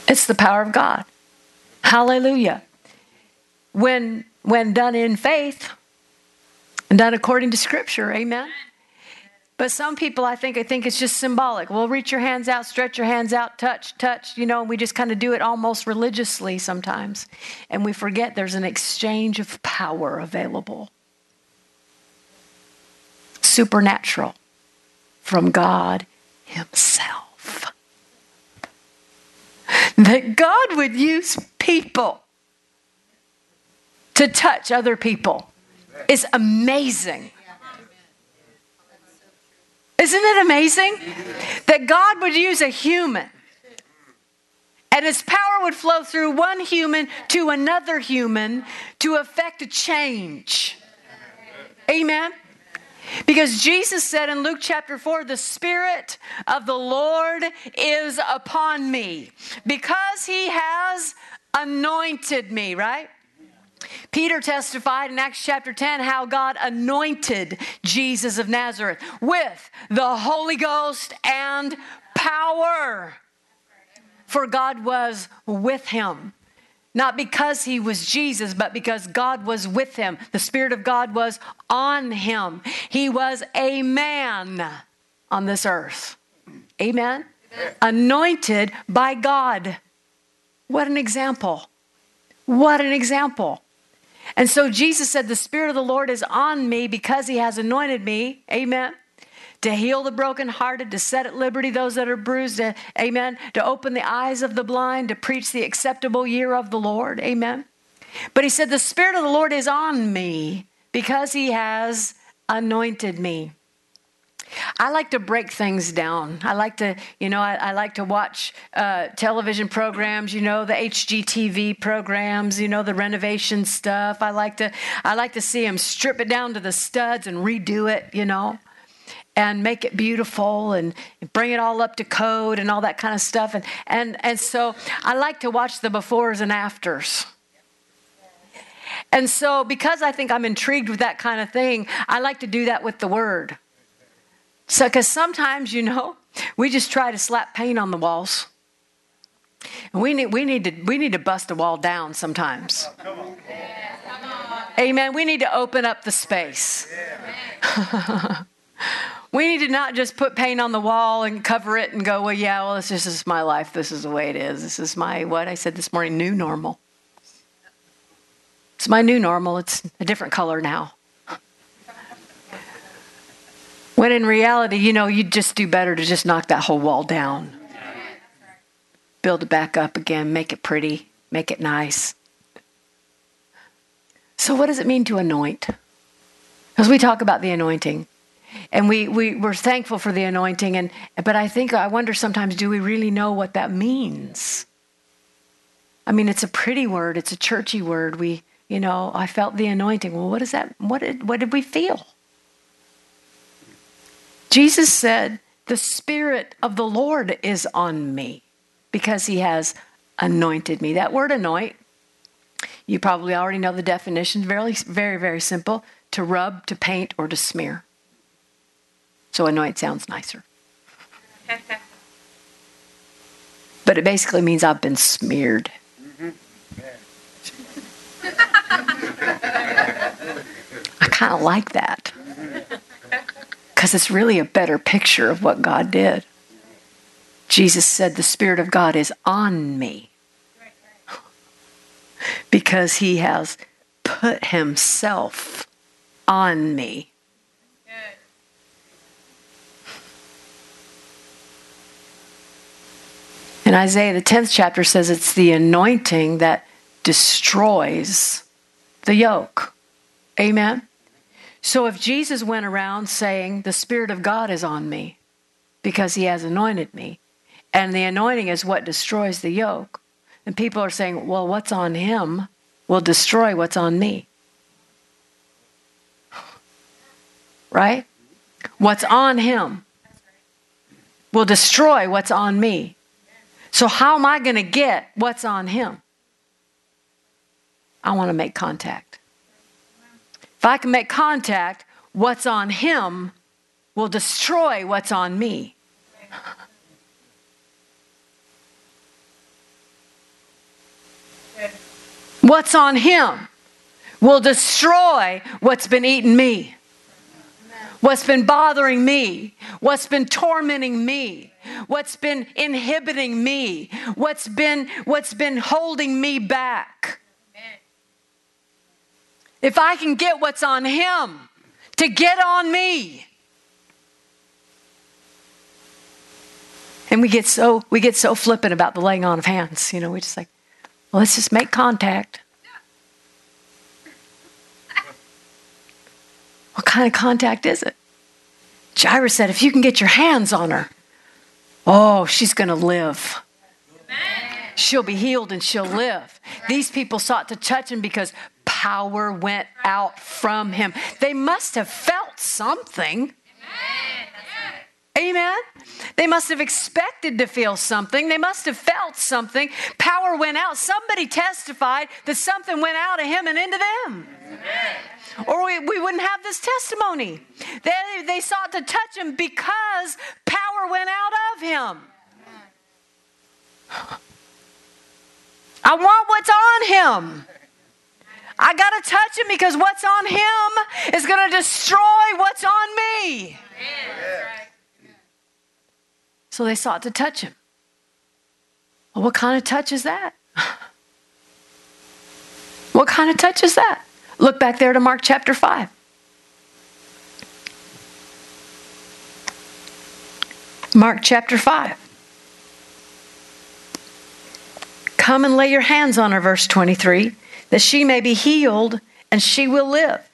It's the power of God. Hallelujah. When when done in faith and done according to scripture, amen. But some people, I think, I think it's just symbolic. Well, reach your hands out, stretch your hands out, touch, touch. You know, we just kind of do it almost religiously sometimes, and we forget there's an exchange of power available, supernatural, from God Himself. That God would use people to touch other people is amazing. Isn't it amazing that God would use a human and his power would flow through one human to another human to effect a change? Amen. Because Jesus said in Luke chapter 4, the Spirit of the Lord is upon me because he has anointed me, right? Peter testified in Acts chapter 10 how God anointed Jesus of Nazareth with the Holy Ghost and power. For God was with him. Not because he was Jesus, but because God was with him. The Spirit of God was on him. He was a man on this earth. Amen? Anointed by God. What an example. What an example. And so Jesus said, The Spirit of the Lord is on me because he has anointed me. Amen. To heal the brokenhearted, to set at liberty those that are bruised. to- amen. To open the eyes of the blind, to preach the acceptable year of the Lord. Amen. But he said, The Spirit of the Lord is on me because he has anointed me. I like to break things down. I like to, you know, I, I like to watch uh, television programs. You know, the HGTV programs. You know, the renovation stuff. I like to, I like to see them strip it down to the studs and redo it. You know, and make it beautiful and bring it all up to code and all that kind of stuff. And and and so I like to watch the befores and afters. And so, because I think I'm intrigued with that kind of thing, I like to do that with the word. So, because sometimes, you know, we just try to slap paint on the walls. And we need, we need to we need to bust a wall down sometimes. Oh, Amen. We need to open up the space. we need to not just put paint on the wall and cover it and go, well, yeah, well, this, this is my life. This is the way it is. This is my what I said this morning, new normal. It's my new normal. It's a different color now. When in reality, you know, you'd just do better to just knock that whole wall down. Build it back up again, make it pretty, make it nice. So, what does it mean to anoint? Because we talk about the anointing. And we, we, we're thankful for the anointing, and, but I think, I wonder sometimes, do we really know what that means? I mean, it's a pretty word, it's a churchy word. We, you know, I felt the anointing. Well, what is that? What did, what did we feel? Jesus said, The Spirit of the Lord is on me because he has anointed me. That word anoint, you probably already know the definition. Very, very, very simple to rub, to paint, or to smear. So anoint sounds nicer. but it basically means I've been smeared. Mm-hmm. I kind of like that mm-hmm. Because it's really a better picture of what God did. Jesus said, The Spirit of God is on me because He has put Himself on me. And Isaiah, the 10th chapter, says it's the anointing that destroys the yoke. Amen? So if Jesus went around saying, The Spirit of God is on me because he has anointed me, and the anointing is what destroys the yoke, and people are saying, Well, what's on him will destroy what's on me. Right? What's on him will destroy what's on me. So, how am I going to get what's on him? I want to make contact. If I can make contact, what's on him will destroy what's on me. What's on him will destroy what's been eating me, what's been bothering me, what's been tormenting me, what's been inhibiting me, what's been what's been holding me back. If I can get what's on him to get on me. And we get so we get so flippant about the laying on of hands. You know, we just like, well, let's just make contact. What kind of contact is it? Jairus said, if you can get your hands on her, oh, she's going to live. She'll be healed and she'll live. These people sought to touch him because power went out from him. They must have felt something. Amen. They must have expected to feel something. They must have felt something. Power went out. Somebody testified that something went out of him and into them. Or we, we wouldn't have this testimony. They, they sought to touch him because power went out of him. I want what's on him. I got to touch him because what's on him is going to destroy what's on me. So they sought to touch him. Well, what kind of touch is that? What kind of touch is that? Look back there to Mark chapter 5. Mark chapter 5. Come and lay your hands on her, verse 23, that she may be healed and she will live.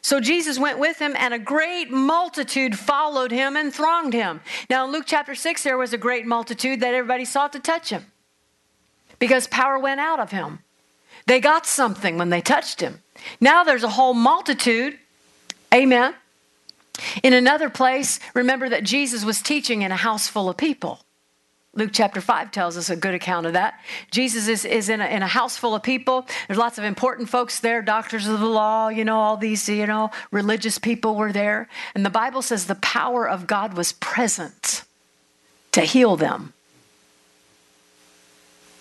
So Jesus went with him, and a great multitude followed him and thronged him. Now, in Luke chapter 6, there was a great multitude that everybody sought to touch him because power went out of him. They got something when they touched him. Now there's a whole multitude. Amen. In another place, remember that Jesus was teaching in a house full of people. Luke chapter 5 tells us a good account of that. Jesus is, is in, a, in a house full of people. There's lots of important folks there, doctors of the law, you know, all these, you know, religious people were there. And the Bible says the power of God was present to heal them.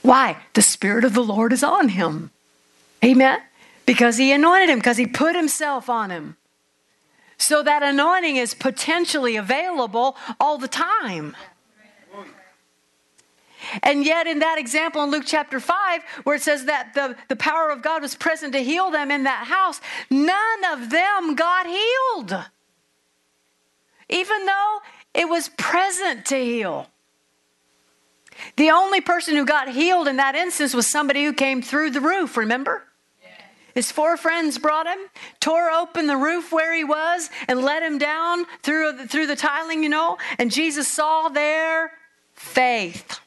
Why? The Spirit of the Lord is on him. Amen? Because he anointed him, because he put himself on him. So that anointing is potentially available all the time. And yet, in that example in Luke chapter 5, where it says that the, the power of God was present to heal them in that house, none of them got healed. Even though it was present to heal. The only person who got healed in that instance was somebody who came through the roof, remember? His four friends brought him, tore open the roof where he was, and let him down through the, through the tiling, you know. And Jesus saw their faith.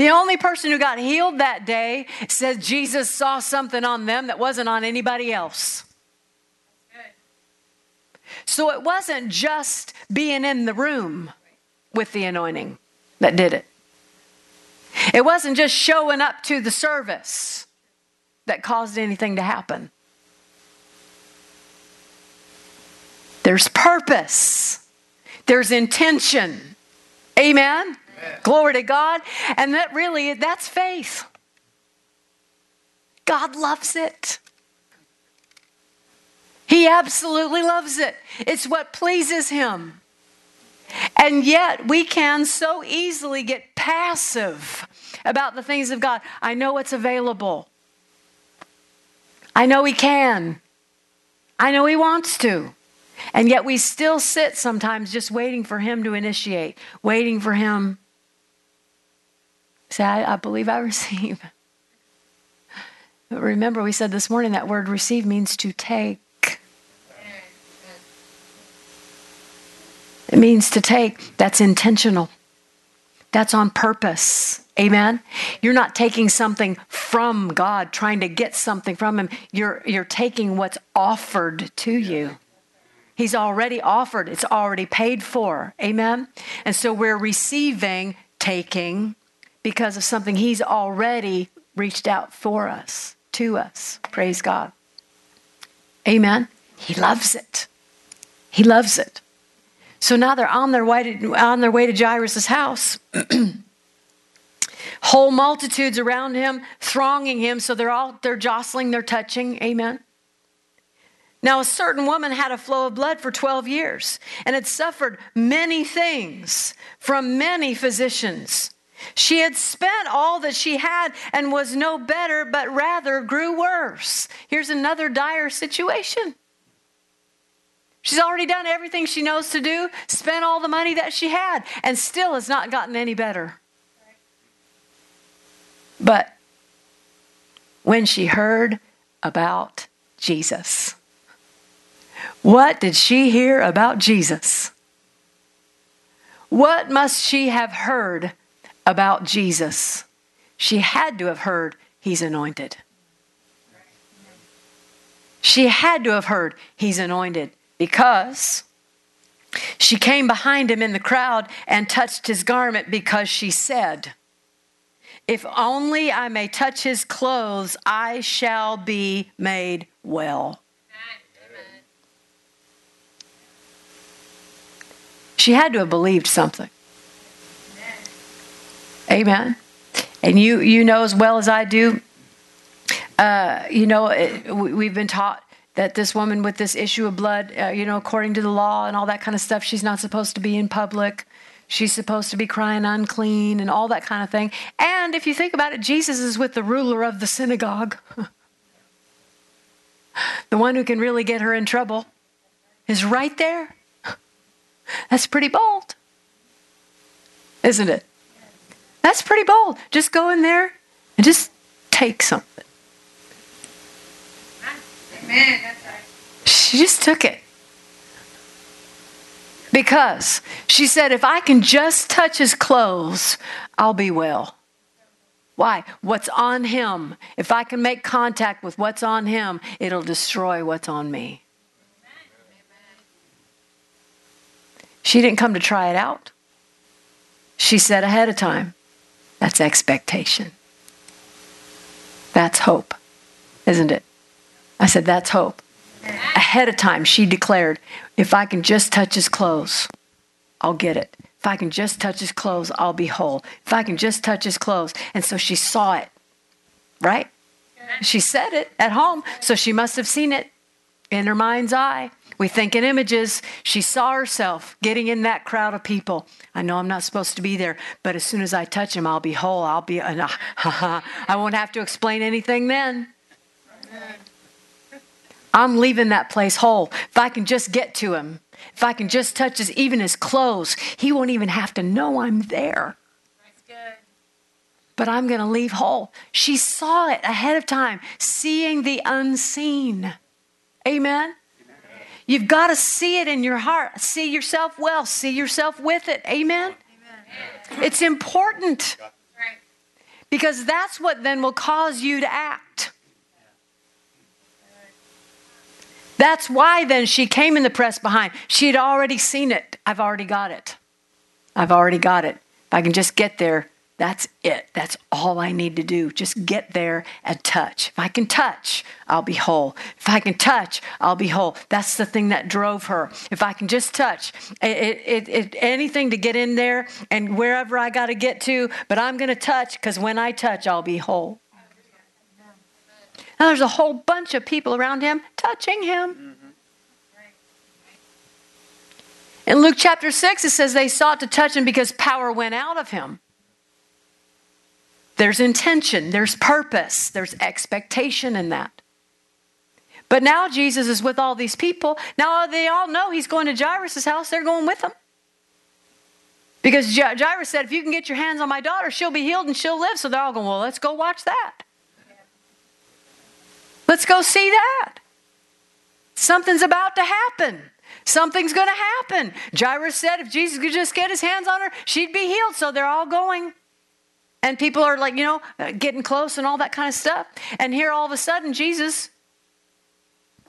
The only person who got healed that day says Jesus saw something on them that wasn't on anybody else. So it wasn't just being in the room with the anointing that did it. It wasn't just showing up to the service that caused anything to happen. There's purpose, there's intention. Amen. Glory to God. And that really, that's faith. God loves it. He absolutely loves it. It's what pleases Him. And yet, we can so easily get passive about the things of God. I know it's available. I know He can. I know He wants to. And yet, we still sit sometimes just waiting for Him to initiate, waiting for Him Say, I, I believe I receive. But remember, we said this morning that word receive means to take. It means to take. That's intentional. That's on purpose. Amen. You're not taking something from God, trying to get something from Him. You're, you're taking what's offered to you. He's already offered, it's already paid for. Amen. And so we're receiving, taking, because of something He's already reached out for us, to us. Praise God. Amen. He loves it. He loves it. So now they're on their way to, on their way to Jairus' house. Whole multitudes around him, thronging him, so they're all they're jostling, they're touching. Amen. Now, a certain woman had a flow of blood for 12 years and had suffered many things from many physicians. She had spent all that she had and was no better, but rather grew worse. Here's another dire situation. She's already done everything she knows to do, spent all the money that she had, and still has not gotten any better. But when she heard about Jesus, what did she hear about Jesus? What must she have heard about Jesus? She had to have heard he's anointed. She had to have heard he's anointed because she came behind him in the crowd and touched his garment because she said, If only I may touch his clothes, I shall be made well. She had to have believed something. Amen. And you, you know as well as I do, uh, you know, it, we've been taught that this woman with this issue of blood, uh, you know, according to the law and all that kind of stuff, she's not supposed to be in public. She's supposed to be crying unclean and all that kind of thing. And if you think about it, Jesus is with the ruler of the synagogue. the one who can really get her in trouble, is right there. That's pretty bold, isn't it? That's pretty bold. Just go in there and just take something. Amen. That's right. She just took it. Because she said, if I can just touch his clothes, I'll be well. Why? What's on him, if I can make contact with what's on him, it'll destroy what's on me. She didn't come to try it out. She said ahead of time, that's expectation. That's hope, isn't it? I said, that's hope. Ahead of time, she declared, if I can just touch his clothes, I'll get it. If I can just touch his clothes, I'll be whole. If I can just touch his clothes. And so she saw it, right? She said it at home, so she must have seen it in her mind's eye. We think in images. She saw herself getting in that crowd of people. I know I'm not supposed to be there, but as soon as I touch him, I'll be whole. I'll be, I won't have to explain anything then. I'm leaving that place whole. If I can just get to him, if I can just touch his, even his clothes, he won't even have to know I'm there. That's good. But I'm going to leave whole. She saw it ahead of time, seeing the unseen. Amen. You've got to see it in your heart. See yourself well. See yourself with it. Amen. It's important because that's what then will cause you to act. That's why then she came in the press behind. She had already seen it. I've already got it. I've already got it. If I can just get there, that's it. That's all I need to do. Just get there and touch. If I can touch, I'll be whole. If I can touch, I'll be whole. That's the thing that drove her. If I can just touch, it, it, it, anything to get in there and wherever I got to get to, but I'm going to touch because when I touch, I'll be whole. Now there's a whole bunch of people around him touching him. In Luke chapter 6, it says they sought to touch him because power went out of him. There's intention, there's purpose, there's expectation in that. But now Jesus is with all these people. Now they all know he's going to Jairus' house, they're going with him. Because Ja- Jairus said, if you can get your hands on my daughter, she'll be healed and she'll live. So they're all going, well, let's go watch that. Let's go see that. Something's about to happen. Something's going to happen. Jairus said if Jesus could just get his hands on her, she'd be healed. So they're all going. And people are like, you know, uh, getting close and all that kind of stuff. And here all of a sudden, Jesus,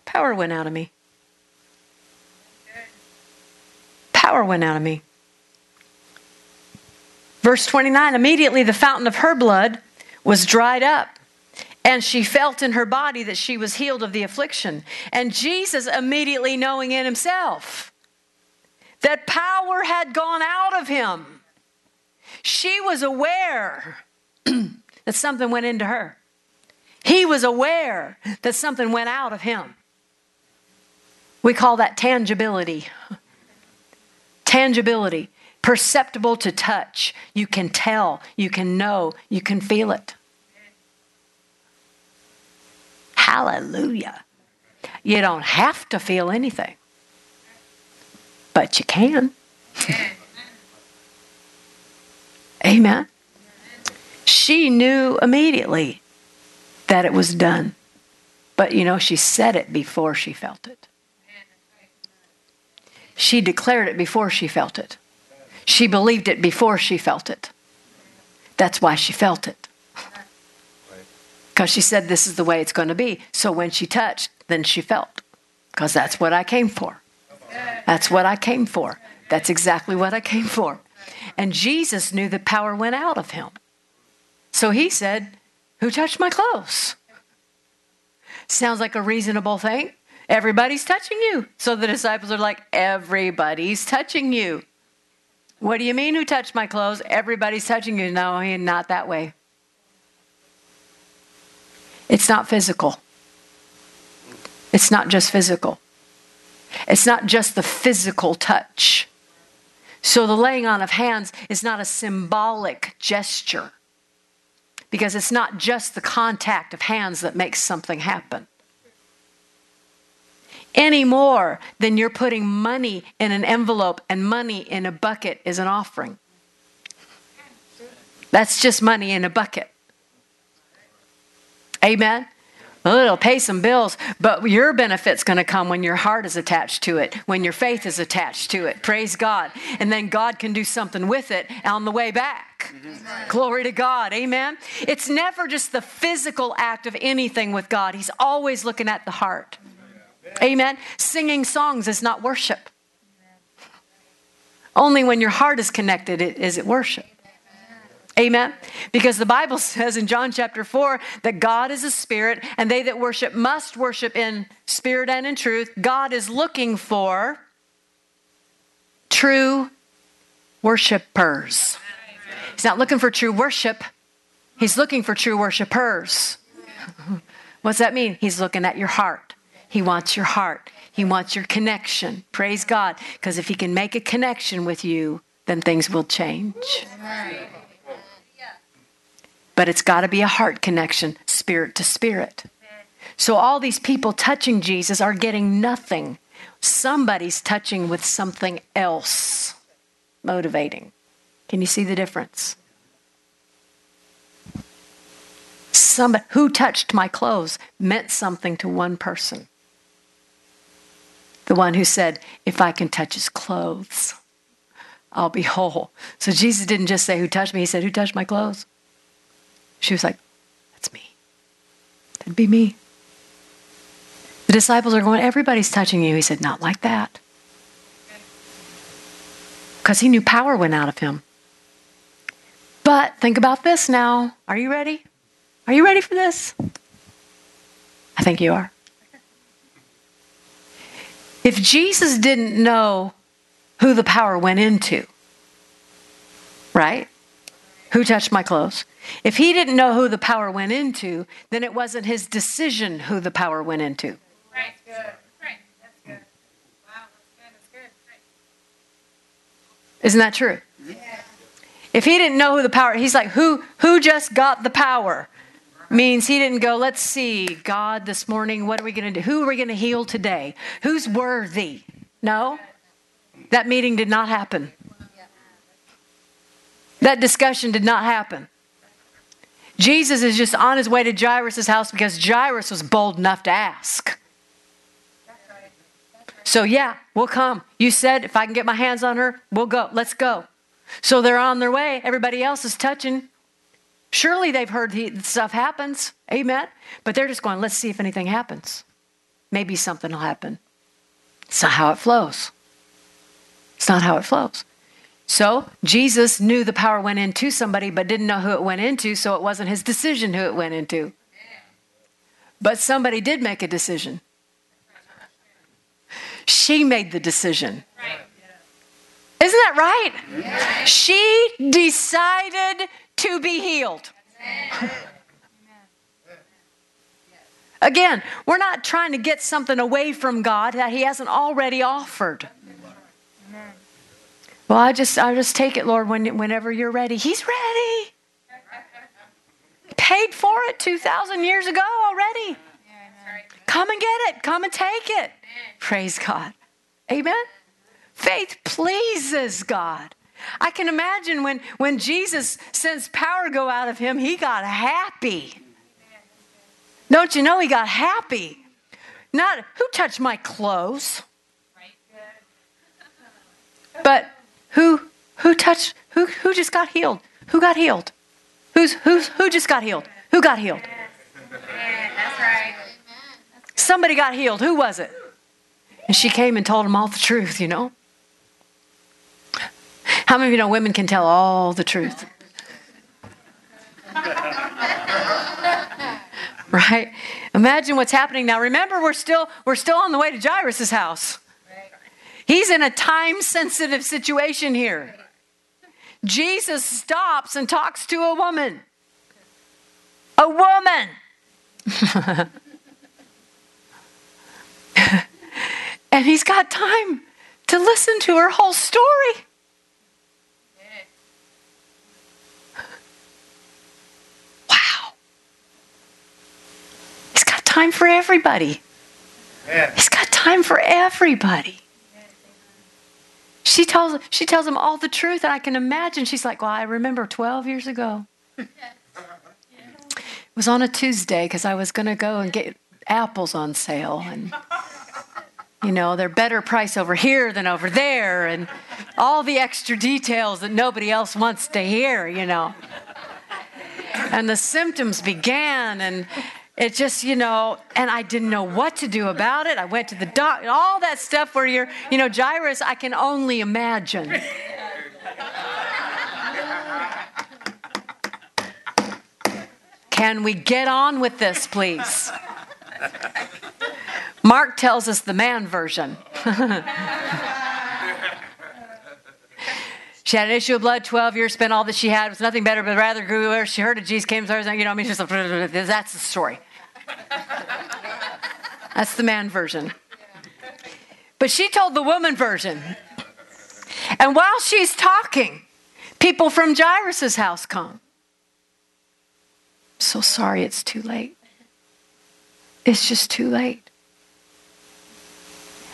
power went out of me. Power went out of me. Verse 29 immediately the fountain of her blood was dried up. And she felt in her body that she was healed of the affliction. And Jesus, immediately knowing in himself that power had gone out of him, she was aware that something went into her. He was aware that something went out of him. We call that tangibility. Tangibility, perceptible to touch. You can tell, you can know, you can feel it. Hallelujah. You don't have to feel anything, but you can. Amen. She knew immediately that it was done. But you know, she said it before she felt it. She declared it before she felt it. She believed it before she felt it. That's why she felt it. Because she said, This is the way it's going to be. So when she touched, then she felt. Because that's what I came for. That's what I came for. That's exactly what I came for. And Jesus knew the power went out of him. So he said, Who touched my clothes? Sounds like a reasonable thing. Everybody's touching you. So the disciples are like, Everybody's touching you. What do you mean, who touched my clothes? Everybody's touching you. No, not that way. It's not physical. It's not just physical. It's not just the physical touch. So the laying on of hands is not a symbolic gesture because it's not just the contact of hands that makes something happen. any more than you're putting money in an envelope and money in a bucket is an offering. That's just money in a bucket. Amen. It'll pay some bills, but your benefit's going to come when your heart is attached to it, when your faith is attached to it. Praise God. And then God can do something with it on the way back. Glory to God. Amen. It's never just the physical act of anything with God, He's always looking at the heart. Amen. Singing songs is not worship. Only when your heart is connected is it worship. Amen. Because the Bible says in John chapter 4 that God is a spirit and they that worship must worship in spirit and in truth. God is looking for true worshipers. He's not looking for true worship, He's looking for true worshipers. What's that mean? He's looking at your heart. He wants your heart. He wants your connection. Praise God. Because if He can make a connection with you, then things will change. But it's got to be a heart connection, spirit to spirit. So all these people touching Jesus are getting nothing. Somebody's touching with something else motivating. Can you see the difference? Somebody who touched my clothes meant something to one person. The one who said, If I can touch his clothes, I'll be whole. So Jesus didn't just say, Who touched me? He said, Who touched my clothes? She was like, That's me. That'd be me. The disciples are going, Everybody's touching you. He said, Not like that. Because he knew power went out of him. But think about this now. Are you ready? Are you ready for this? I think you are. If Jesus didn't know who the power went into, right? Who touched my clothes? If he didn't know who the power went into, then it wasn't his decision who the power went into. Right. Good. Right. That's good. Wow. That's good. That's good. Right. Isn't that true? If he didn't know who the power, he's like, who who just got the power? Means he didn't go, let's see, God, this morning, what are we going to do? Who are we going to heal today? Who's worthy? No. That meeting did not happen. That discussion did not happen. Jesus is just on his way to Jairus' house because Jairus was bold enough to ask. So, yeah, we'll come. You said if I can get my hands on her, we'll go. Let's go. So they're on their way. Everybody else is touching. Surely they've heard stuff happens. Amen. But they're just going, let's see if anything happens. Maybe something will happen. It's not how it flows. It's not how it flows. So Jesus knew the power went into somebody, but didn't know who it went into, so it wasn't his decision who it went into. But somebody did make a decision. She made the decision. Isn't that right? She decided to be healed. Again, we're not trying to get something away from God that He hasn't already offered. Well, I just I just take it, Lord, when, whenever you're ready. He's ready. Paid for it 2,000 years ago already. Come and get it. Come and take it. Praise God. Amen. Faith pleases God. I can imagine when, when Jesus sends power go out of him, he got happy. Don't you know he got happy? Not who touched my clothes, but who who touched who who just got healed? Who got healed? Who's who's who just got healed? Who got healed? Yeah, that's right. Somebody got healed. Who was it? And she came and told him all the truth, you know? How many of you know women can tell all the truth? right? Imagine what's happening now. Remember, we're still we're still on the way to Jairus' house. He's in a time sensitive situation here. Jesus stops and talks to a woman. A woman. and he's got time to listen to her whole story. Wow. He's got time for everybody. He's got time for everybody. She tells she tells him all the truth, and I can imagine she's like, "Well, I remember 12 years ago. It was on a Tuesday because I was going to go and get apples on sale, and you know they're better price over here than over there, and all the extra details that nobody else wants to hear, you know." And the symptoms began, and it just, you know, and I didn't know what to do about it. I went to the doc, all that stuff where you're, you know, Jairus, I can only imagine. Can we get on with this, please? Mark tells us the man version. She had an issue of blood, 12 years, spent all that she had, it was nothing better, but rather grew she heard of Jesus, came you know, I mean, like, that's the story. That's the man version. But she told the woman version. And while she's talking, people from Jairus' house come. So sorry it's too late. It's just too late.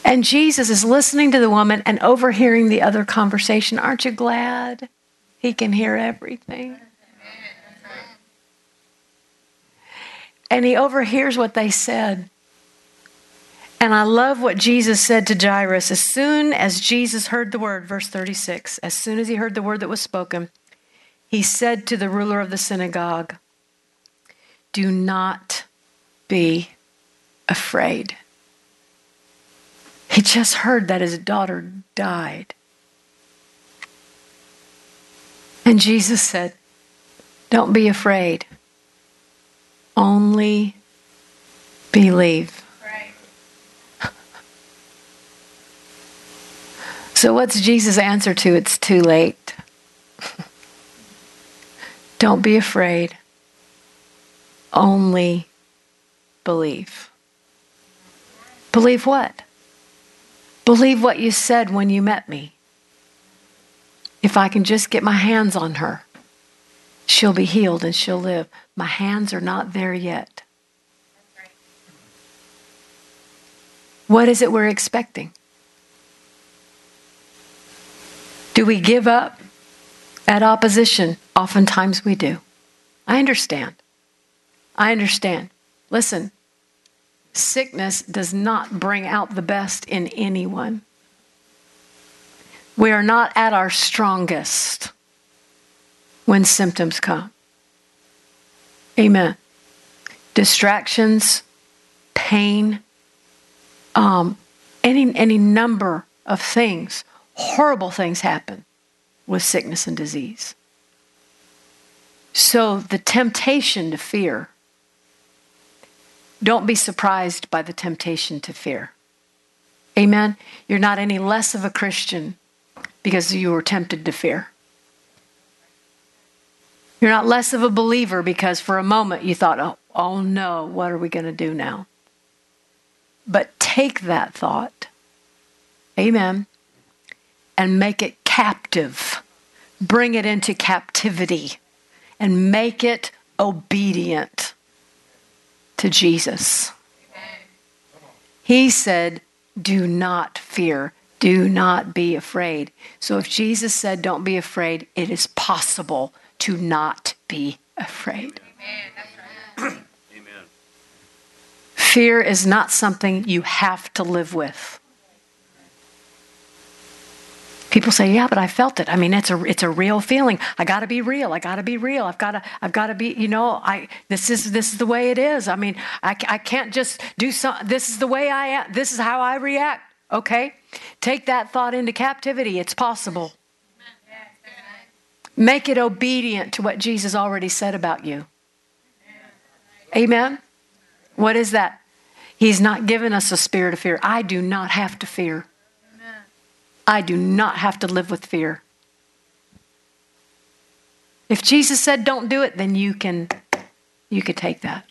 And Jesus is listening to the woman and overhearing the other conversation. Aren't you glad he can hear everything? And he overhears what they said. And I love what Jesus said to Jairus. As soon as Jesus heard the word, verse 36, as soon as he heard the word that was spoken, he said to the ruler of the synagogue, Do not be afraid. He just heard that his daughter died. And Jesus said, Don't be afraid, only believe. Right. So, what's Jesus' answer to it's too late? Don't be afraid, only believe. Believe what? Believe what you said when you met me. If I can just get my hands on her, she'll be healed and she'll live. My hands are not there yet. What is it we're expecting? Do we give up at opposition? Oftentimes we do. I understand. I understand. Listen, sickness does not bring out the best in anyone. We are not at our strongest when symptoms come. Amen. Distractions, pain, um, any, any number of things, horrible things happen with sickness and disease. So the temptation to fear don't be surprised by the temptation to fear. Amen. You're not any less of a Christian because you were tempted to fear. You're not less of a believer because for a moment you thought, oh, oh no, what are we going to do now? But take that thought, amen, and make it captive. Bring it into captivity and make it obedient to Jesus. He said, Do not fear. Do not be afraid. So if Jesus said, Don't be afraid, it is possible to not be afraid. Amen. Fear is not something you have to live with. People say, "Yeah, but I felt it. I mean, it's a it's a real feeling. I got to be real. I got to be real. I've got to I've got to be. You know, I this is this is the way it is. I mean, I, I can't just do some. This is the way I am. This is how I react. Okay, take that thought into captivity. It's possible. Make it obedient to what Jesus already said about you. Amen. What is that? He's not given us a spirit of fear. I do not have to fear. I do not have to live with fear. If Jesus said don't do it, then you can you can take that.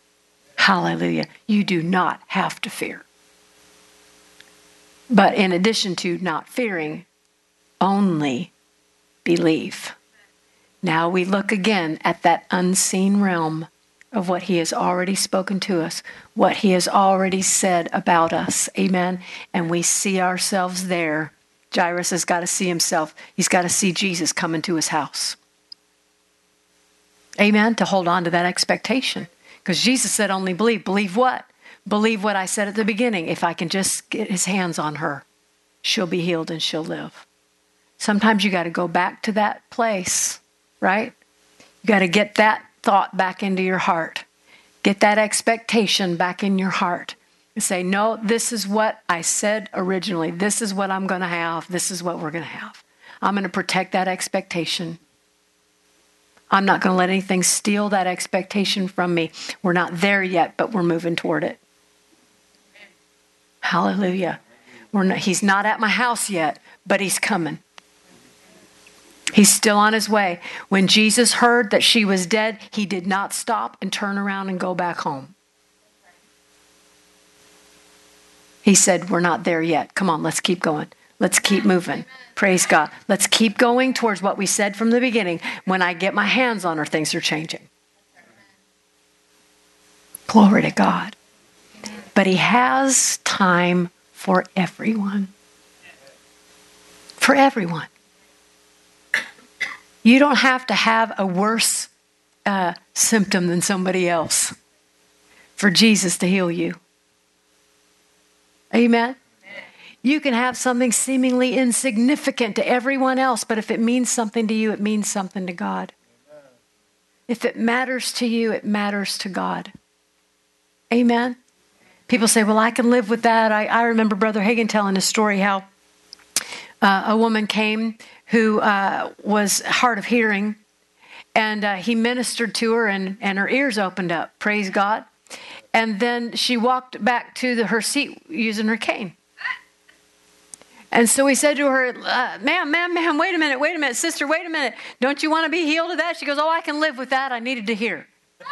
Hallelujah. You do not have to fear. But in addition to not fearing, only believe. Now we look again at that unseen realm of what He has already spoken to us, what He has already said about us. Amen. And we see ourselves there. Jairus has got to see himself, he's got to see Jesus come into his house. Amen. To hold on to that expectation. Because Jesus said, only believe. Believe what? Believe what I said at the beginning. If I can just get his hands on her, she'll be healed and she'll live. Sometimes you got to go back to that place, right? You got to get that thought back into your heart. Get that expectation back in your heart. And say, no, this is what I said originally. This is what I'm going to have. This is what we're going to have. I'm going to protect that expectation. I'm not going to let anything steal that expectation from me. We're not there yet, but we're moving toward it. Hallelujah. Not, he's not at my house yet, but he's coming. He's still on his way. When Jesus heard that she was dead, he did not stop and turn around and go back home. He said, We're not there yet. Come on, let's keep going. Let's keep moving. Praise God. Let's keep going towards what we said from the beginning. When I get my hands on her, things are changing. Glory to God. But He has time for everyone. For everyone. You don't have to have a worse uh, symptom than somebody else for Jesus to heal you. Amen. You can have something seemingly insignificant to everyone else, but if it means something to you, it means something to God. If it matters to you, it matters to God. Amen. People say, Well, I can live with that. I, I remember Brother Hagin telling a story how uh, a woman came who uh, was hard of hearing, and uh, he ministered to her, and, and her ears opened up. Praise God. And then she walked back to the, her seat using her cane. And so he said to her, uh, Ma'am, ma'am, ma'am, wait a minute, wait a minute, sister, wait a minute. Don't you want to be healed of that? She goes, Oh, I can live with that. I needed to hear.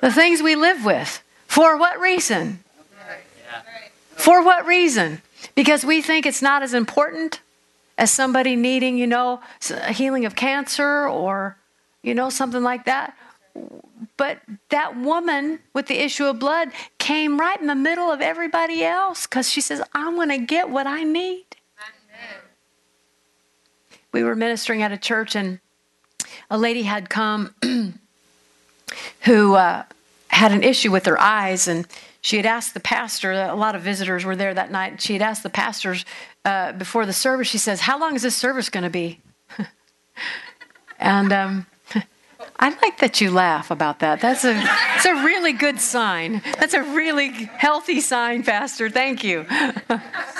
the things we live with. For what reason? For what reason? Because we think it's not as important as somebody needing, you know, a healing of cancer or, you know, something like that. But that woman with the issue of blood came right in the middle of everybody else because she says, I'm going to get what I need. We were ministering at a church and a lady had come who uh, had an issue with her eyes and she had asked the pastor a lot of visitors were there that night she had asked the pastors uh, before the service she says how long is this service going to be and um, I like that you laugh about that. That's a, that's a really good sign. That's a really healthy sign, Pastor. Thank you.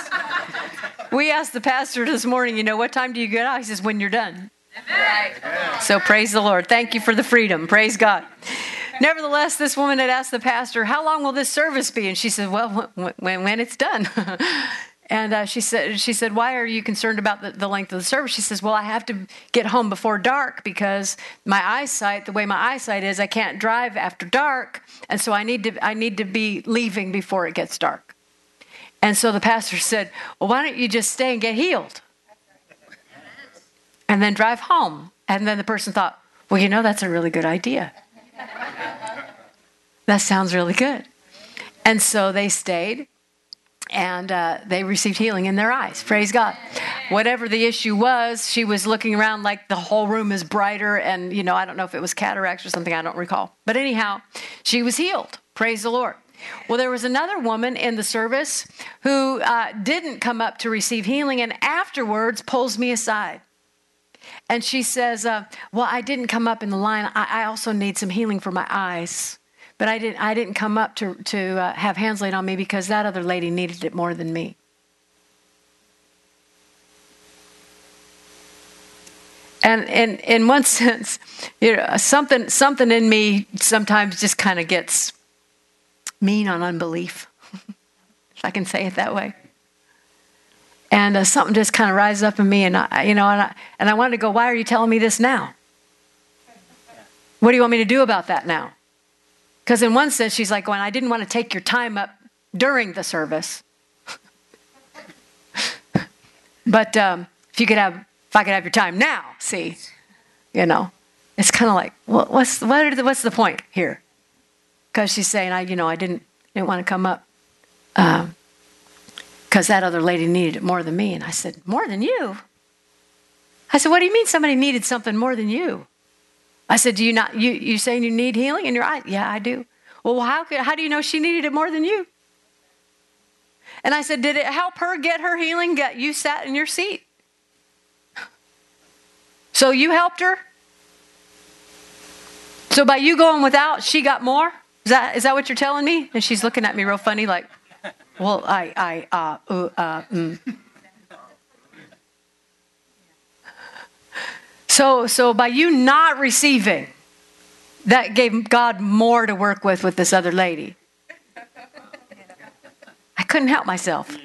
we asked the pastor this morning, you know, what time do you get out? He says, when you're done. So praise the Lord. Thank you for the freedom. Praise God. Nevertheless, this woman had asked the pastor, How long will this service be? And she said, Well, when, when it's done. and uh, she said, she said, Why are you concerned about the, the length of the service? She says, Well, I have to get home before dark because my eyesight, the way my eyesight is, I can't drive after dark. And so I need to, I need to be leaving before it gets dark. And so the pastor said, Well, why don't you just stay and get healed? And then drive home. And then the person thought, Well, you know, that's a really good idea. That sounds really good. And so they stayed and uh, they received healing in their eyes. Praise God. Whatever the issue was, she was looking around like the whole room is brighter. And, you know, I don't know if it was cataracts or something, I don't recall. But anyhow, she was healed. Praise the Lord. Well, there was another woman in the service who uh, didn't come up to receive healing and afterwards pulls me aside. And she says, uh, Well, I didn't come up in the line. I, I also need some healing for my eyes. But I didn't, I didn't come up to, to uh, have hands laid on me because that other lady needed it more than me. And in, in one sense, you know, something, something in me sometimes just kind of gets mean on unbelief, if I can say it that way. And uh, something just kind of rises up in me, and I, you know, and I, and I wanted to go. Why are you telling me this now? What do you want me to do about that now? Because in one sense, she's like, "Well, I didn't want to take your time up during the service, but um, if you could have, if I could have your time now, see." You know, it's kind of like, what, what's what the, what's the point here? Because she's saying, I you know I didn't didn't want to come up because that other lady needed it more than me. And I said, more than you? I said, what do you mean somebody needed something more than you? I said, do you not you you saying you need healing in your eye? Yeah, I do. Well, how could, how do you know she needed it more than you? And I said, did it help her get her healing? Get you sat in your seat. So you helped her? So by you going without, she got more? Is that is that what you're telling me? And she's looking at me real funny, like, well, I I uh uh, uh mm. So so by you not receiving, that gave God more to work with with this other lady. I couldn't help myself.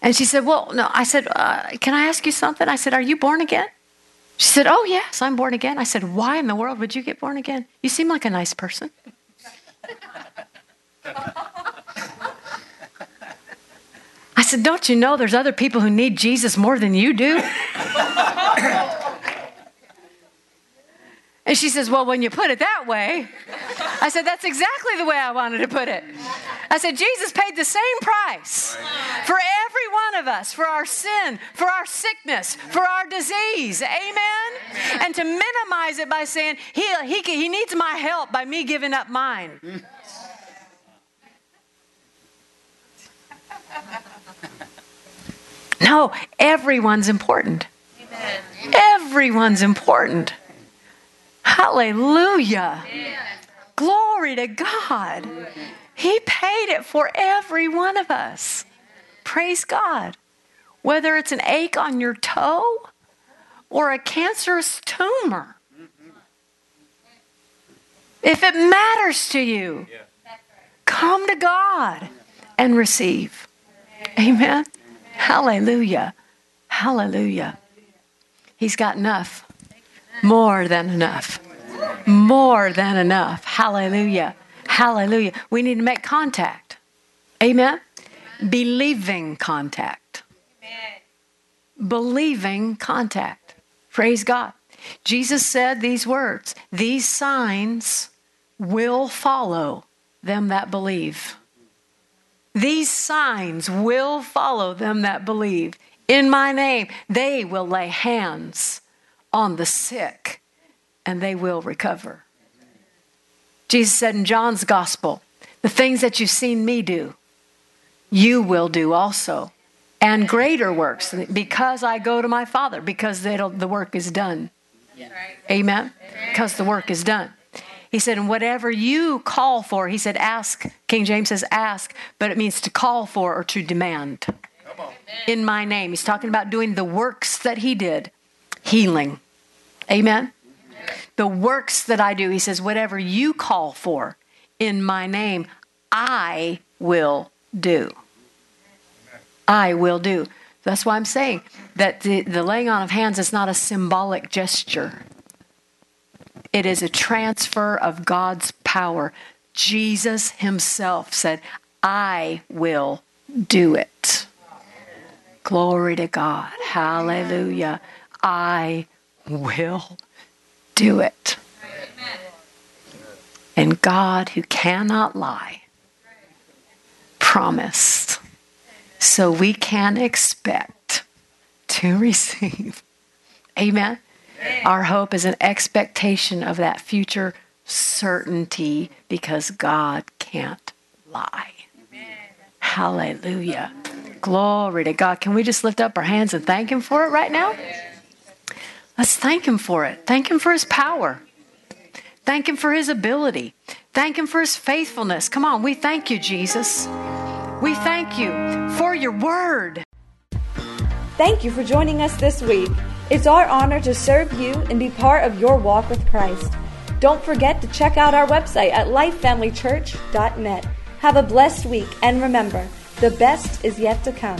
And she said, Well, no. I said, uh, Can I ask you something? I said, Are you born again? She said, Oh, yes, I'm born again. I said, Why in the world would you get born again? You seem like a nice person. Said, Don't you know there's other people who need Jesus more than you do? And she says, Well, when you put it that way, I said, That's exactly the way I wanted to put it. I said, Jesus paid the same price for every one of us, for our sin, for our sickness, for our disease. Amen? And to minimize it by saying, He, he, he needs my help by me giving up mine. No, everyone's important. Everyone's important. Hallelujah. Glory to God. He paid it for every one of us. Praise God. Whether it's an ache on your toe or a cancerous tumor. If it matters to you, come to God and receive. Amen. Hallelujah. Hallelujah. He's got enough. More than enough. More than enough. Hallelujah. Hallelujah. We need to make contact. Amen. Believing contact. Amen. Believing contact. Praise God. Jesus said these words These signs will follow them that believe. These signs will follow them that believe. In my name, they will lay hands on the sick and they will recover. Jesus said in John's gospel, The things that you've seen me do, you will do also. And greater works because I go to my Father, because the work is done. Amen? Because the work is done. He said, and whatever you call for, he said, ask. King James says ask, but it means to call for or to demand. In my name. He's talking about doing the works that he did, healing. Amen? The works that I do, he says, whatever you call for in my name, I will do. I will do. That's why I'm saying that the, the laying on of hands is not a symbolic gesture. It is a transfer of God's power. Jesus himself said, I will do it. Glory to God. Hallelujah. I will do it. And God, who cannot lie, promised. So we can expect to receive. Amen. Our hope is an expectation of that future certainty because God can't lie. Hallelujah. Glory to God. Can we just lift up our hands and thank Him for it right now? Let's thank Him for it. Thank Him for His power. Thank Him for His ability. Thank Him for His faithfulness. Come on, we thank you, Jesus. We thank you for your word. Thank you for joining us this week. It's our honor to serve you and be part of your walk with Christ. Don't forget to check out our website at lifefamilychurch.net. Have a blessed week and remember, the best is yet to come.